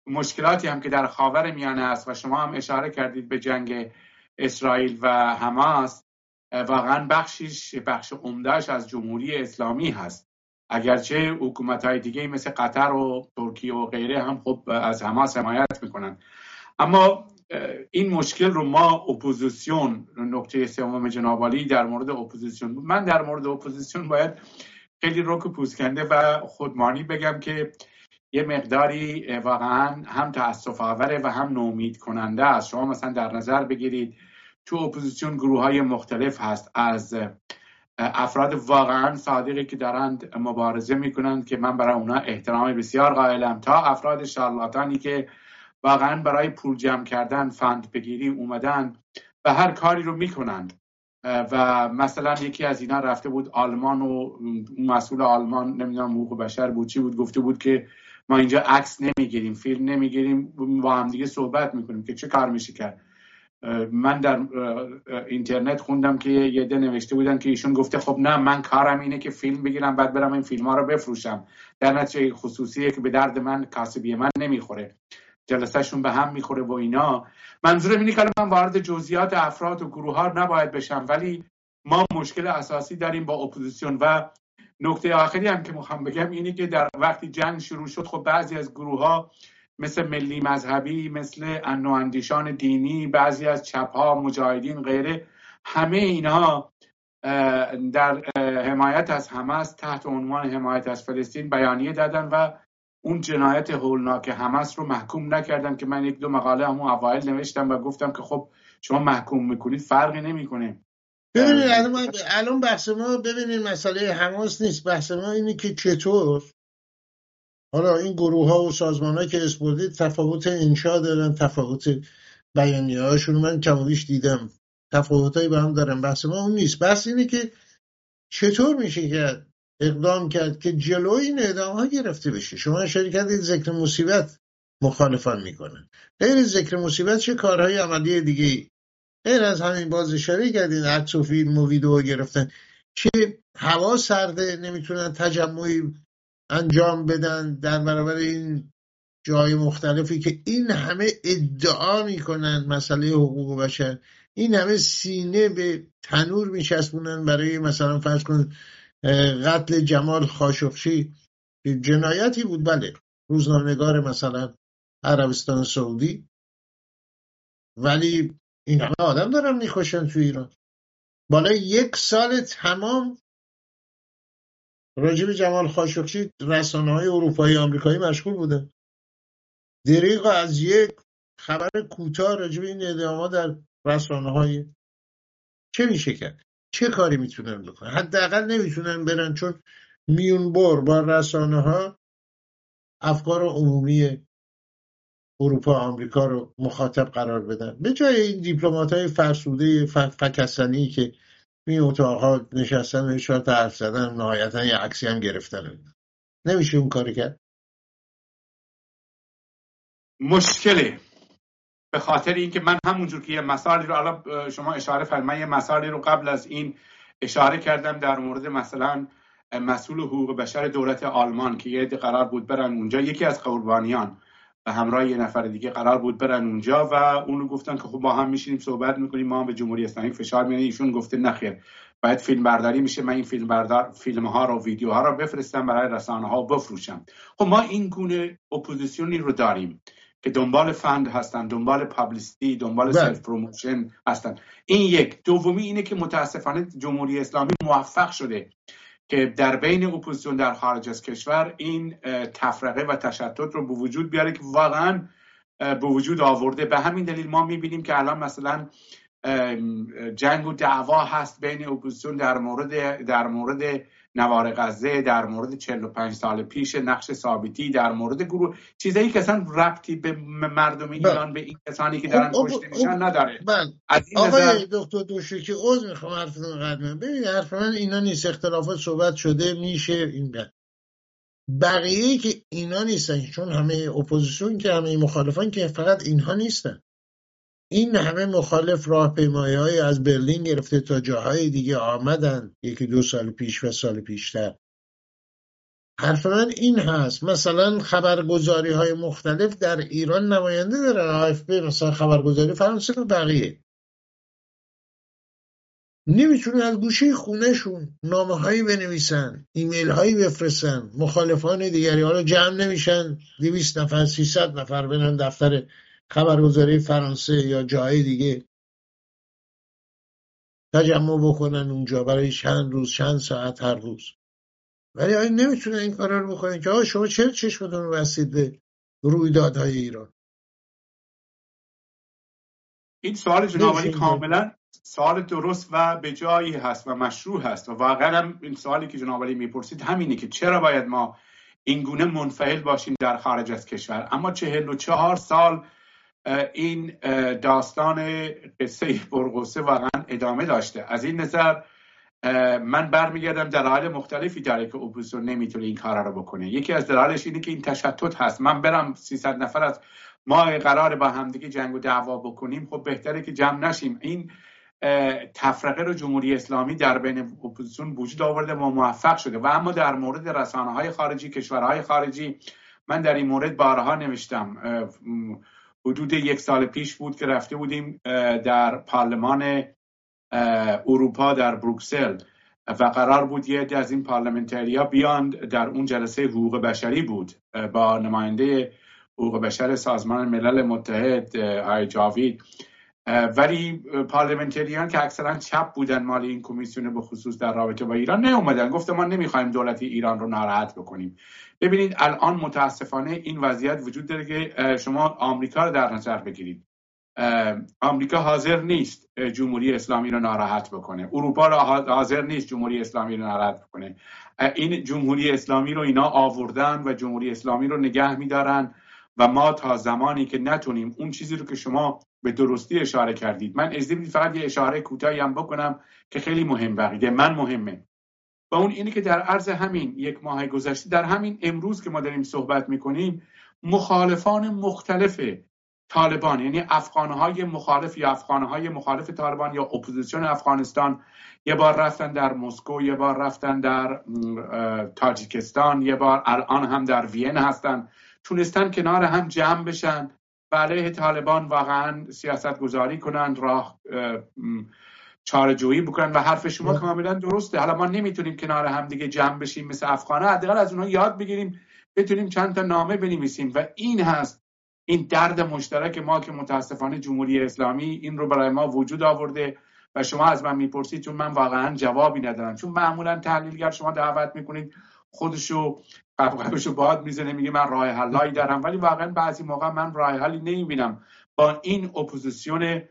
مشکلاتی هم که در خاور میانه است و شما هم اشاره کردید به جنگ اسرائیل و حماس واقعا بخشیش بخش عمدهش از جمهوری اسلامی هست. اگرچه حکومت های دیگه مثل قطر و ترکیه و غیره هم خب از حماس حمایت می‌کنن. اما این مشکل رو ما اپوزیسیون نکته سوم جنابعالی در مورد اپوزیسیون من در مورد اپوزیسیون باید خیلی رک پوست‌کنده و خودمانی بگم که یه مقداری واقعا هم تاسف آوره و هم نومید کننده است. شما مثلا در نظر بگیرید تو اپوزیسیون گروه های مختلف هست. از افراد واقعا صادقی که دارند مبارزه می‌کنند که من برای اونا احترام بسیار قائلم. تا افراد شارلاتانی که واقعا برای پول جمع کردن fund بگیری اومدن و هر کاری رو می‌کنند. و مثلا یکی از اینا رفته بود آلمان و مسئول آلمان نمی‌دونم حقوق بشر بود چی بود گفته بود که ما اینجا عکس نمی‌گیریم فیلم نمی‌گیریم با هم دیگه صحبت می‌کنیم که چه کار میشه کرد. من در اینترنت خوندم که یه ده نوشته بودن که ایشون گفته خب نه من کارم اینه که فیلم بگیرم بعد برم این فیلم ها رو بفروشم. در نتیجه خصوصیه که به درد من کاسبی من نمی‌خوره. جلسهشون به هم می‌خوره و اینا. منظورم اینه که من وارد جزئیات افراد و گروه ها نباید بشم ولی ما مشکل اساسی داریم با اپوزیسیون. و نکته آخری هم که می‌خوام بگم اینه که در وقتی جنگ شروع شد خب بعضی از گروه ها مثل ملی مذهبی مثل انواندیشان دینی بعضی از چپ ها مجاهدین غیره. همه اینها در حمایت از حماس تحت عنوان حمایت از فلسطین بیانیه دادن و اون جنایت هولناک حماس رو محکوم نکردن که من یک دو مقاله همون اوایل نوشتم و گفتم که خب شما محکوم می‌کنید فرقی نمی‌کنه.
ببینید الان بحث ما ببینید مسئله حماس نیست بحث ما اینه که چطور حالا این گروه ها و سازمان که اسپردید تفاوت انشا دارن تفاوت بیانیه هاشون من کمابیش دیدم. تفاوت هایی با هم دارن. بحث ما اون نیست. بحث اینه که چطور میشه که اقدام کرد که جلوی این اعدام ها گرفته بشه؟ شما کردید ذکر مصیبت مخالفان می‌کنن غیر ذکر مصیبت چه کارهای عملی دیگه غیر از همین باز اشاره کردین عکس و فیلم و ویدیو گرفتن. که هوا سرده نمی‌تونن تجمعی انجام بدن در برابر این جای مختلفی که این همه ادعا می‌کنن مسئله حقوق بشر. این همه سینه به تنور میچسبونن برای مثلا فرض کن قتل جمال خاشقچی. جنایتی بود بله. روزنامه‌نگار مثلا عربستان سعودی. ولی این همه آدم دارن می‌کشن تو ایران. بالا یک سال تمام راجب جمال خاشقچی رسانه های اروپایی آمریکایی مشغول بوده. دریغ از یک خبر کوتاه راجب این ادعامات در رسانه های چه میشه کرد؟ چه کاری می‌تونن بکنن؟ حداقل نمی‌تونن برن چون میون بر با رسانه ها افکار عمومی اروپا آمریکا رو مخاطب قرار بدن. به جای این دیپلمات های فرسوده فکسنی که این اتاقها نشستن و شاید حرف زدن نهایتا یه عکسی هم گرفتن. نمیشه اون کاری کرد؟
مشکله به خاطر اینکه من همونجور که یه مسائلی رو الان شما اشاره فرمایید یه مسائلی رو قبل از این اشاره کردم در مورد مثلا مسئول حقوق بشر دولت آلمان که یه قرار بود برن اونجا. یکی از قربانیان و همراه یه نفر دیگه قرار بود برن اونجا و اونو گفتن که خب با هم میشینیم صحبت می‌کنیم ما هم به جمهوری اسلامی فشار میاریم ایشون گفته نخیر باید فیلم برداری میشه. من این فیلم بردار فیلم ها رو ویدیو ها رو بفرستم برای رسانه ها بفروشم. خب ما این گونه اپوزیسیونی رو داریم که دنبال fund هستن دنبال publicity دنبال بله. self promotion هستن. این یک. دومی اینه که متاسفانه جمهوری اسلامی موفق شده. که در بین اپوزیسیون در خارج از کشور این تفرقه و تشتت رو به وجود بیاره که واقعا به وجود آورده. به همین دلیل ما می‌بینیم که الان مثلا جنگ و دعوا هست بین اپوزیسیون در مورد در مورد نوار غزه در مورد 45 سال پیش نقش ثابتی در مورد گروه چیزایی که اصلا ربطی به مردم بله. ایران به این کسانی که دارن خب، کشته میشن نداره
بله. آقای دکتر دوشکی عذر می‌خوام حرفتون قدمه ببین حرف من اینا نیست اختلافات صحبت شده میشه این بله. بقیه که اینا نیستن چون همه اپوزیسیون که همه مخالفان که فقط اینها نیستن این همه مخالف راهپیمایی های از برلین گرفته تا جاهای دیگه آمدن یکی دو سال پیش و سال پیشتر. حرف من این هست مثلا خبرگزاری های مختلف در ایران نماینده داره آف مثلا خبرگزاری فرانسه و بقیه. نمی‌تونه از گوشه خونهشون نامه هایی بنویسن ایمیل هایی بفرستن مخالفان دیگری حالا جمع نمیشن دویست نفر سیصد نفر برن دفتر خبرگزاری فرانسه یا جای دیگه. تجمع بکنن اونجا برای چند روز چند ساعت هر روز. ولی آیا نمی‌تونه این کارا رو بکنن که آقا شما چرا چشمتون رو بستید به رویدادهای ایران؟
این سوال جناب کاملا سوال درست و به جایی هست و مشروع هست. و واقعا هم این سوالی که جناب می‌پرسید همینه که چرا باید ما این گونه منفعل باشیم در خارج از کشور. اما چهل و چهار سال این داستان قصه پرغصه واقعا ادامه داشته. از این نظر من برمیگردم دلایل مختلفی داره که اپوزیسیون نمی‌تونه این کارا رو بکنه. یکی از دلایلش اینه که این تشتت هست. من برم 300 نفر از ما قرار با همدیگه جنگ و دعوا بکنیم خب بهتره که جمع نشیم. این تفرقه رو جمهوری اسلامی در بین اپوزیسیون وجود آورده و موفق شده. و اما در مورد رسانه های خارجی کشورهای خارجی من در این مورد بارها نوشتم. حدود یک سال پیش بود که رفته بودیم در پارلمان اروپا در بروکسل و قرار بود یه از این پارلمنتریا بیاند در اون جلسه حقوق بشری بود. با نماینده حقوق بشر سازمان ملل متحد آی جاوید. ولی پارلمنتریان که اکثرا چپ بودن مال این کمیسیون به خصوص در رابطه با ایران نه اومدن گفته ما نمی‌خوایم دولت ایران رو ناراحت بکنیم. ببینید الان متاسفانه این وضعیت وجود داره که شما آمریکا رو در نظر بگیرید. آمریکا حاضر نیست جمهوری اسلامی رو ناراحت بکنه. اروپا رو حاضر نیست جمهوری اسلامی رو ناراحت بکنه. این جمهوری اسلامی رو اینا آوردن و جمهوری اسلامی رو نگه میدارن و ما تا زمانی که نتونیم اون چیزی رو که شما به درستی اشاره کردید. من از فقط یه اشاره کوتاهی هم بکنم که خیلی مهم بقیده من مهمه. و اون اینه که در عرض همین یک ماه گذشته در همین امروز که ما داریم صحبت می‌کنیم مخالفان مختلف طالبان یعنی افغانهای مخالف یا افغانهای مخالف طالبان یا اپوزیسیون افغانستان یه بار رفتن در مسکو یه بار رفتن در تاجیکستان یه بار الان هم در وین هستن. تونستن کنار هم جمع بشن. و علیه طالبان واقعا سیاست گذاری کنن راه چاره جویی بکنن و حرف شما کاملا درسته. حالا ما نمی‌تونیم کنار هم دیگه جمع بشیم مثل افغانه حداقل از اونها یاد بگیریم بتونیم چند تا نامه بنویسیم و این هست. این درد مشترک ما که متاسفانه جمهوری اسلامی این رو برای ما وجود آورده و شما از من می‌پرسید چون من واقعا جوابی ندارم. چون معمولا تحلیلگر شما دعوت می‌کنید خودشو قبقبشو باد می‌زنه میگه من راه حلایی دارم. ولی واقعا بعضی موقع من راه حلی نمی‌بینم. با این اپوزیسیون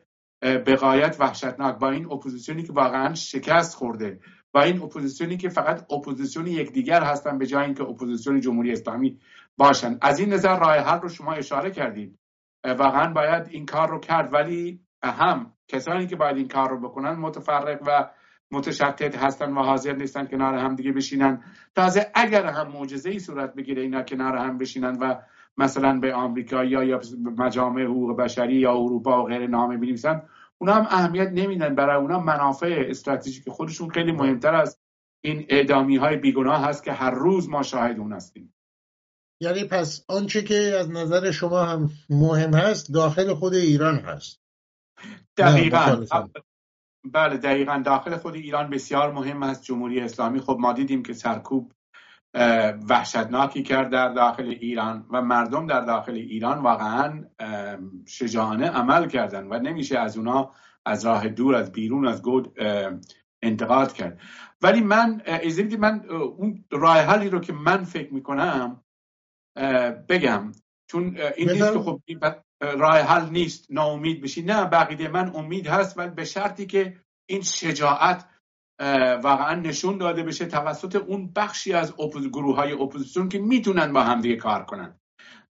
به غایت وحشتناک با این اپوزیسیونی که واقعا شکست خورده با این اپوزیسیونی که فقط اپوزیسیون یکدیگر هستن به جای اینکه اپوزیسیون جمهوری اسلامی باشن. از این نظر راه حل رو شما اشاره کردید. واقعا باید این کار رو کرد. ولی هم کسانی که باید این کار رو بکنن متفرق و متشتت هستن و حاضر نیستن کنار هم دیگه بشینن. تازه اگر هم معجزه ای صورت بگیره اینا کنار هم بشینن و مثلا به آمریکا یا یا مجامع حقوق بشری یا اروپا و غیر نامه بنویسن اونا هم اهمیت نمیدن برای اونا. منافع استراتژیک خودشون خیلی مهمتر از این اعدامی های بیگناه هست که هر روز ما شاهد اون هستیم.
یعنی پس آنچه که از نظر شما هم مهم هست داخل خود ایران هست.
دقیقا. بله دقیقا. داخل خود ایران بسیار مهم است. جمهوری اسلامی خب ما دیدیم که سرکوب وحشتناکی کرد در داخل ایران و مردم در داخل ایران واقعا شجاعانه عمل کردن و نمیشه از اونا از راه دور از بیرون از گود انتقاد کرد. ولی من من اون راه حلی رو که من فکر می‌کنم بگم. چون این نیست که خب راه حل نیست ناامید بشی. نه بقیده من امید هست ولی به شرطی که این شجاعت واقعا نشون داده بشه توسط اون بخشی از گروه های اپوزیسیون که می‌تونن با همدیگه کار کنن.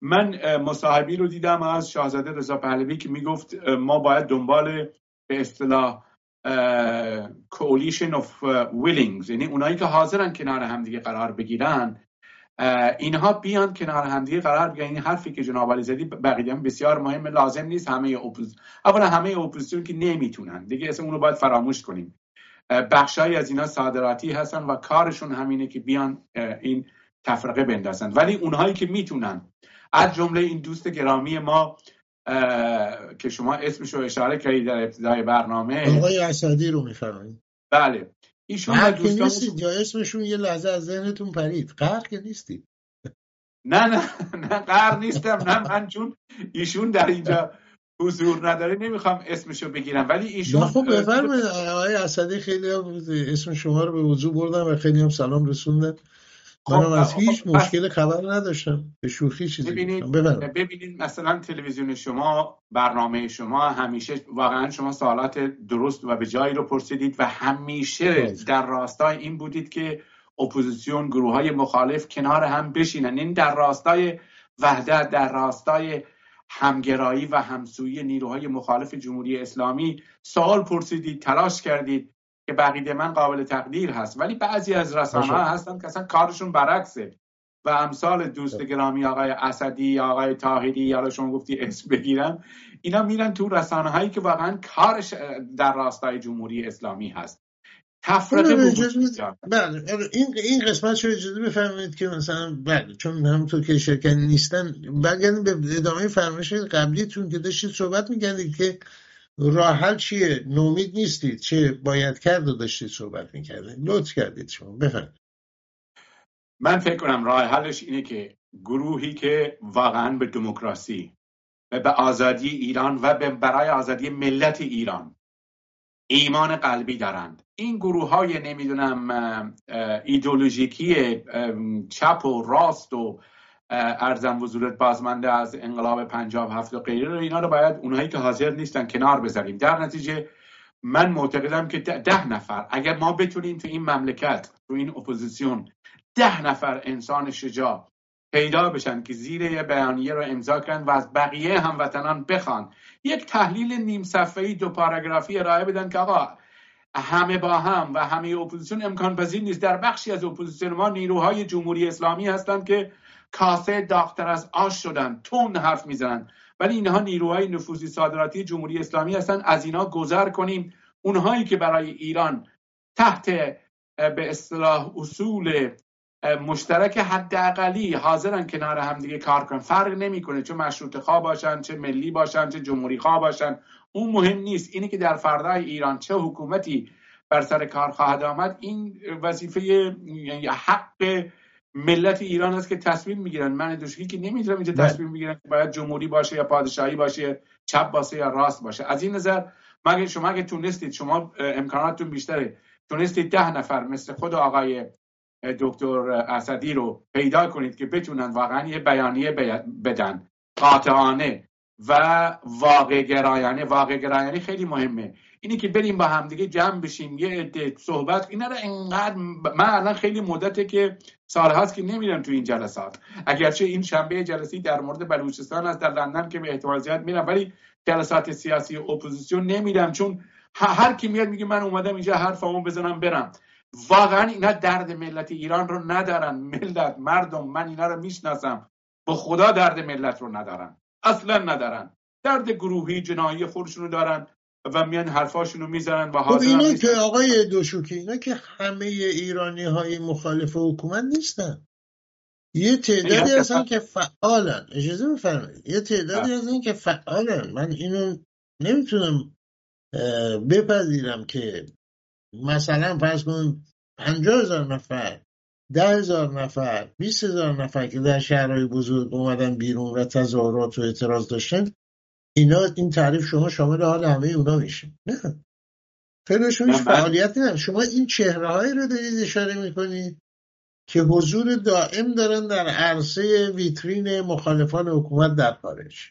من مصاحبه‌ای رو دیدم از شاهزاده رضا پهلوی که می‌گفت ما باید دنبال به اصطلاح coalition of willings یعنی اونایی که حاضرن کنار همدیگه قرار بگیرن. اینها بیان کنار همدیگه قرار بگیرن این حرفی که جنابعالی زدید به عقیده بسیار مهم لازم نیست همه اپوز اولا همه اپوزیسیون که نمی‌تونن. دیگه اسم اون رو باید فراموش کنیم. بخشایی از اینا صادراتی هستن و کارشون همینه که بیان این تفرقه بندازن. ولی اونهایی که می‌تونن از جمله این دوست گرامی ما که شما اسمش رو اشاره کردید در ابتدای برنامه.
آقای اسدی رو میفرمایید.
بله.
ایشون و نیستید یا اسمشون یه لحظه از ذهنتون پرید. قهر که نیستید.
نه نه نه قهر نیستم. نه من چون ایشون در اینجا حضور نداره نمی‌خوام اسمشو بگیرم. ولی ایشون
خب بفرمایید. آقای اسدی خیلی اسم شما رو به وضوع بردم و خیلی هم سلام رسوندن. منم از هیچ مشکل خبر نداشتم. به شوخی چیزی
ببینید ببینید مثلا تلویزیون شما برنامه شما همیشه واقعا شما سوالات درست و به جایی رو پرسیدید و همیشه در راستای این بودید که اپوزیسیون گروه های مخالف کنار هم بشینن. این در راستای وحدت در راستای همگرایی و همسویی نیروهای مخالف جمهوری اسلامی سوال پرسیدید تلاش کردید. که به عقیده من قابل تقدیر هست. ولی بعضی از رسانه ها هستن که اصلا کارشون برعکسه. و امثال دوست گرامی آقای اسدی یا آقای تاهیدی یا شما گفتی اسم بگیرم اینا میرن تو رسانه هایی که واقعا کارش در راستای جمهوری اسلامی هست. تفرقه
بله این این قسمت شو اجازه بفرمایید که مثلا بله چون همونطور که شرکت نیستن برگردیم به ادامه فرمایش قبلیتون که داشتید صحبت می‌کردید که راه حل چیه؟ نومید نیستید چه باید کرد و داشتید صحبت می‌کردید لطف کردید شما. بفرمایید.
من فکر کنم راه حلش اینه که گروهی که واقعا به دموکراسی و به آزادی ایران و به برای آزادی ملت ایران ایمان قلبی دارند. این گروه های نمی‌دونم ایدولوژیکی چپ و راست و عرضم به حضورت بازمانده از انقلاب پنجاه و هفت و غیره رو اینا رو باید اونهایی که حاضر نیستن کنار بذاریم. در نتیجه من معتقدم که ده نفر اگر ما بتونیم تو این مملکت تو این اپوزیسیون ده نفر انسان شجاع پیدا بشن که زیر یه بیانیه رو امضا کردن و از بقیه هموطنان بخوان یک تحلیل نیم صفحه‌ای دو پاراگرافی ارائه بدن که آقا همه با هم و همه اپوزیسیون امکان پذیر نیست. در بخشی از اپوزیسیون ما نیروهای جمهوری اسلامی هستند که کاسه داغ‌تر از آش شدن تند حرف می‌زنن. ولی اینها نیروهای نفوذی صادراتی جمهوری اسلامی هستن. از اینها گذر کنیم. اونهایی که برای ایران تحت به اصطلاح اصول مشترک حداقلی حاضرن کنار همدیگه کار کنن. فرق نمی‌کنه چه مشروط خواه باشن چه ملی باشن چه جمهوری خواه باشن. اون مهم نیست. اینی که در فردای ایران چه حکومتی بر سر کار خواهد آمد این وظیفه یعنی حق ملت ایران است که تصمیم می‌گیرن. من دوشکی که نمی‌تونم اینجا. تصمیم می‌گیرن که باید جمهوری باشه یا پادشاهی باشه چپ باشه یا راست باشه. از این نظر مگه شما اگه تونستید شما امکاناتتون بیشتره تونستید ده نفر مثل خود آقای دکتر اسدی رو پیدا کنید که بتونن واقعا یه بیانیه بدن. قاطعانه و واقع گرایانه واقع گرایانه خیلی مهمه. اینی که بریم با همدیگه جمع بشیم یه عده صحبت اینا رو انقدر من الان خیلی مدته که سال هاست که نمیرم تو این جلسات. اگرچه این شنبه جلسی در مورد بلوچستان است در لندن که به احتمال زیاد میرم ولی جلسات سیاسی اپوزیسیون نمیرم. چون هر کی میاد میگه من اومدم اینجا حرفمو بزنم برم. واقعا اینا درد ملت ایران رو ندارن. ملت مردم من اینا رو می‌شناسم. با خدا درد ملت رو ندارن. اصلا ندارن. درد گروهی جنایی خودشونو دارن. و میان حرفاشون رو می‌زنن و
خب اینا که آقای دوشوکی اینا که همه ایرانی های مخالف حکومت نیستن. یه تعدادی هستن که فعالن. اجازه بفرمایید. یه تعدادی بله. هستن که فعالن. من اینو نمی‌تونم بپذیرم که مثلا فرض کن پنجاه هزار نفر ده هزار نفر بیست هزار نفر که در شهرهای بزرگ اومدن بیرون و تظاهرات و اعتراض داشتن اینا این تعریف شما شامل حال همه اونا میشه. نه. خیلیشون هیچ فعالیت نه شما این چهره رو دارید اشاره می‌کنید که حضور دائم دارن در عرصه ویترین مخالفان حکومت در خارج.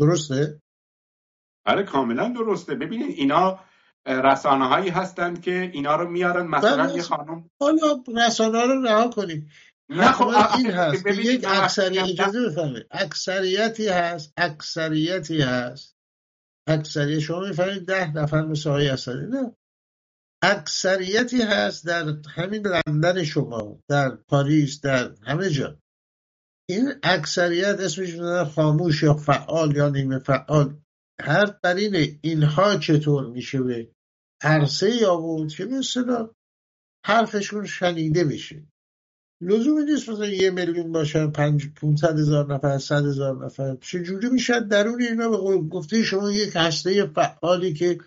درسته؟
بله کاملا درسته. ببینید اینا رسانه هایی هستند که اینا رو میارن. مثلا بله. یه خانم
حالا رسانه رو رها کنید. نه خب این هست که یک اکثریت اجازه بفهمید اکثریتی هست اکثریتی هست. اکثریت شما می‌فهمید ده نفر مثل های اصلی نه. اکثریتی هست در همین لندن شما در پاریس در همه جا. این اکثریت اسمش خاموش یا فعال یا نیمه فعال. هر بر اینها چطور میشه به عرصه یا بود؟ که مثلا حرفشون شنیده بشه. لزومی نیست مثلا یه میلیون باشن پنج پونصد هزار نفر صد هزار نفر. چجوری می‌شد درون اینا به گفته شما یک هسته فعالی که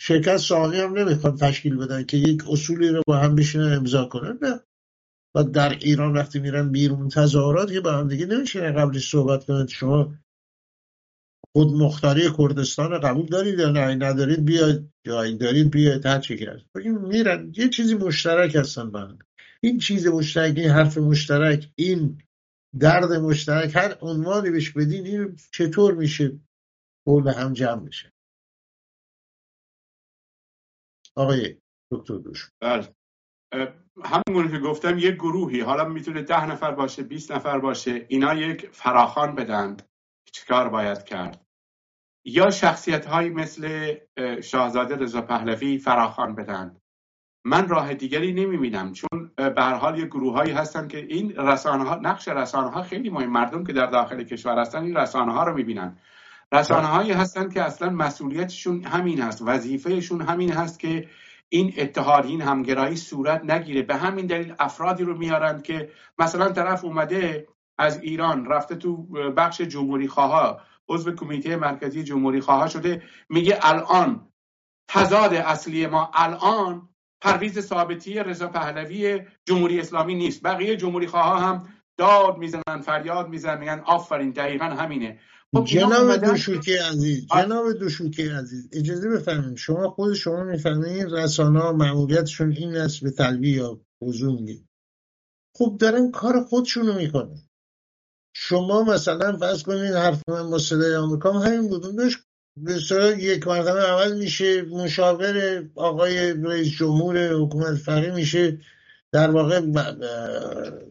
شرکت ساقی هم نمی‌خواد تشکیل بدن که یک اصولی رو با هم بشینن امضا کنن نه. و در ایران وقتی میرن بیرون تظاهرات که با هم دیگه نمیشینن قبلش صحبت کنند شما خود مختاری کردستان قبول دارید یا نه؟ ندارید بیاید. جایی دارید بیاید هر چی میرن. یه چیزی مشترک هستن با این چیز مشترک این حرف مشترک این درد مشترک هر عنوانی بهش بدین این چطور میشه حول هم جمع میشه آقای دکتر دوش.
بله. همون که گفتم یک گروهی. حالا می‌تونه ده نفر باشه 20 نفر باشه اینا یک فراخان بدند چیکار باید کرد؟ یا شخصیت هایی مثل شاهزاده رضا پهلوی فراخان بدند من راه دیگری نمی‌بینم چون به هر حال یه گروه هایی هستن که این رسانه ها نقش رسانه ها خیلی مهم. مردم که در داخل کشور هستن این رسانه ها رو می‌بینن. رسانه هایی هستن که اصلا مسئولیتشون همین هست وظیفهشون همین هست که این اتحاد این همگرایی صورت نگیره. به همین دلیل افرادی رو میارند که مثلا طرف اومده از ایران رفته تو بخش جمهوری خواه عضو کمیته مرکزی جمهوری خواه شده میگه الان تضاد اصلی ما الان پرویز ثابتی رضا پهلوی جمهوری اسلامی نیست. بقیه جمهوری خواه هم داد می‌زنن فریاد می‌زنن میگن آفرین دقیقا همینه.
خب جناب دوشوکی عزیز جناب دوشوکی عزیز اجازه بفرمایید. شما خود شما میفرمایید رسانه ها معمولیتشون این است به تلوی یا حضور خب دارن کار خودشونو می‌کنن. شما مثلا فرض کنید حرف من با صدای آمریکا همین بود داشت به یک مرتبه عمل میشه. مشاور آقای رئیس جمهور حکومت فقیه میشه. در واقع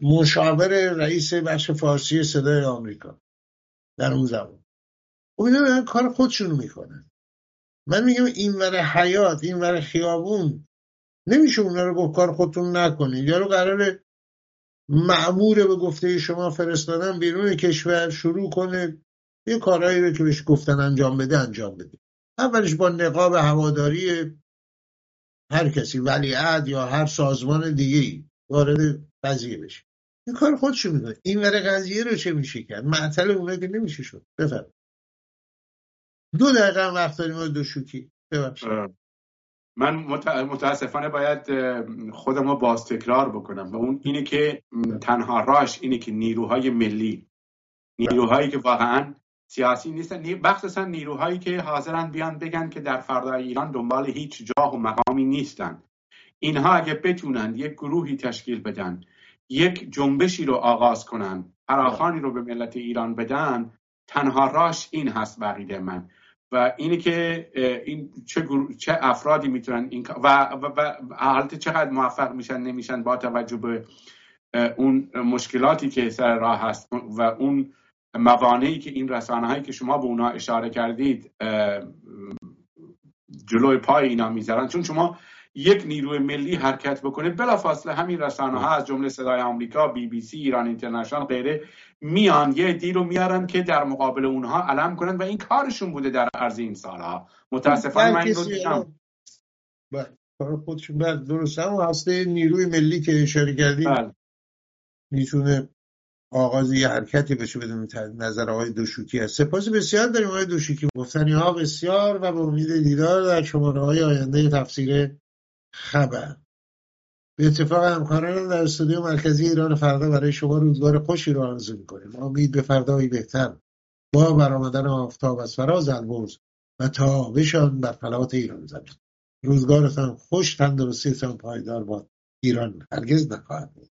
مشاور رئیس بخش فارسی صدای آمریکا. در اون زمان. خب اینا کار خودشونو می‌کنن. من میگم این ور حیات این ور خیابون نمیشه اونا رو گفت کار خودتون نکنید. یا رو قراره معمور به گفته شما فرستادن بیرون کشور شروع کنه. یه کارهایی رو که بهش گفتن انجام بده انجام بده. اولش با نقاب هواداری هر کسی ولیعت یا هر سازمان دیگه وارد قضیه بشه. این کار خودشو می‌کنه. این ور قضیه رو چه میشه کرد؟ معطل اونه که نمیشه شد. بفرم دو دقیقه هم وقت داریم دو شوکی ببخشید.
من متاسفانه باید خودم رو باز تکرار بکنم. و اون اینه که تنها راش اینه که نیروهای ملی نیروهایی که واقعا سیاسی نیستن مخصوصا نیروهایی که حاضرن بیان بگن که در فردای ایران دنبال هیچ جاه و مقامی نیستن. اینها اگه بتونن یک گروهی تشکیل بدن یک جنبشی رو آغاز کنن فراخانی رو به ملت ایران بدن تنها راش این هست بقیده من. و اینه که این چه, چه افرادی می‌تونن این و, و, و چقدر موفق میشن نمیشن با توجه به اون مشکلاتی که سر راه هست و اون موانعی که این رسانه هایی که شما به اونا اشاره کردید جلوی پای اینا می‌ذارن. چون شما یک نیروی ملی حرکت بکنه بلافاصله همین رسانه ها از جمله صدای آمریکا بی بی سی ایران اینترنشنال غیره میان یه دی رو میارن که در مقابل اونها علم کنن و این کارشون بوده در عرض این سالها. متاسفانه من این رو دیدم.
بله، کار خودشون. بله درست هم هسته نیروی ملی که اشاره کردیم بله. می‌تونه آغاز یه حرکتی بشه بدون نظر آقای دوشوکی هست سپاس بسیار داریم آقای دوشوکی. گفتنی ها بسیار و به امید دیدار در شماره های آینده تفسیر خبر. به اتفاق همکاران در استودیو مرکزی ایران فردا برای شما روزگار خوشی رو آرزو می‌کنیم. امید به فردایی بهتر. با برآمدن آفتاب از فراز البرز و تابشان بر فلات ایران زمین. روزگارتان خوش تندرستیتان پایدار با ایران هرگز نخواهد بود.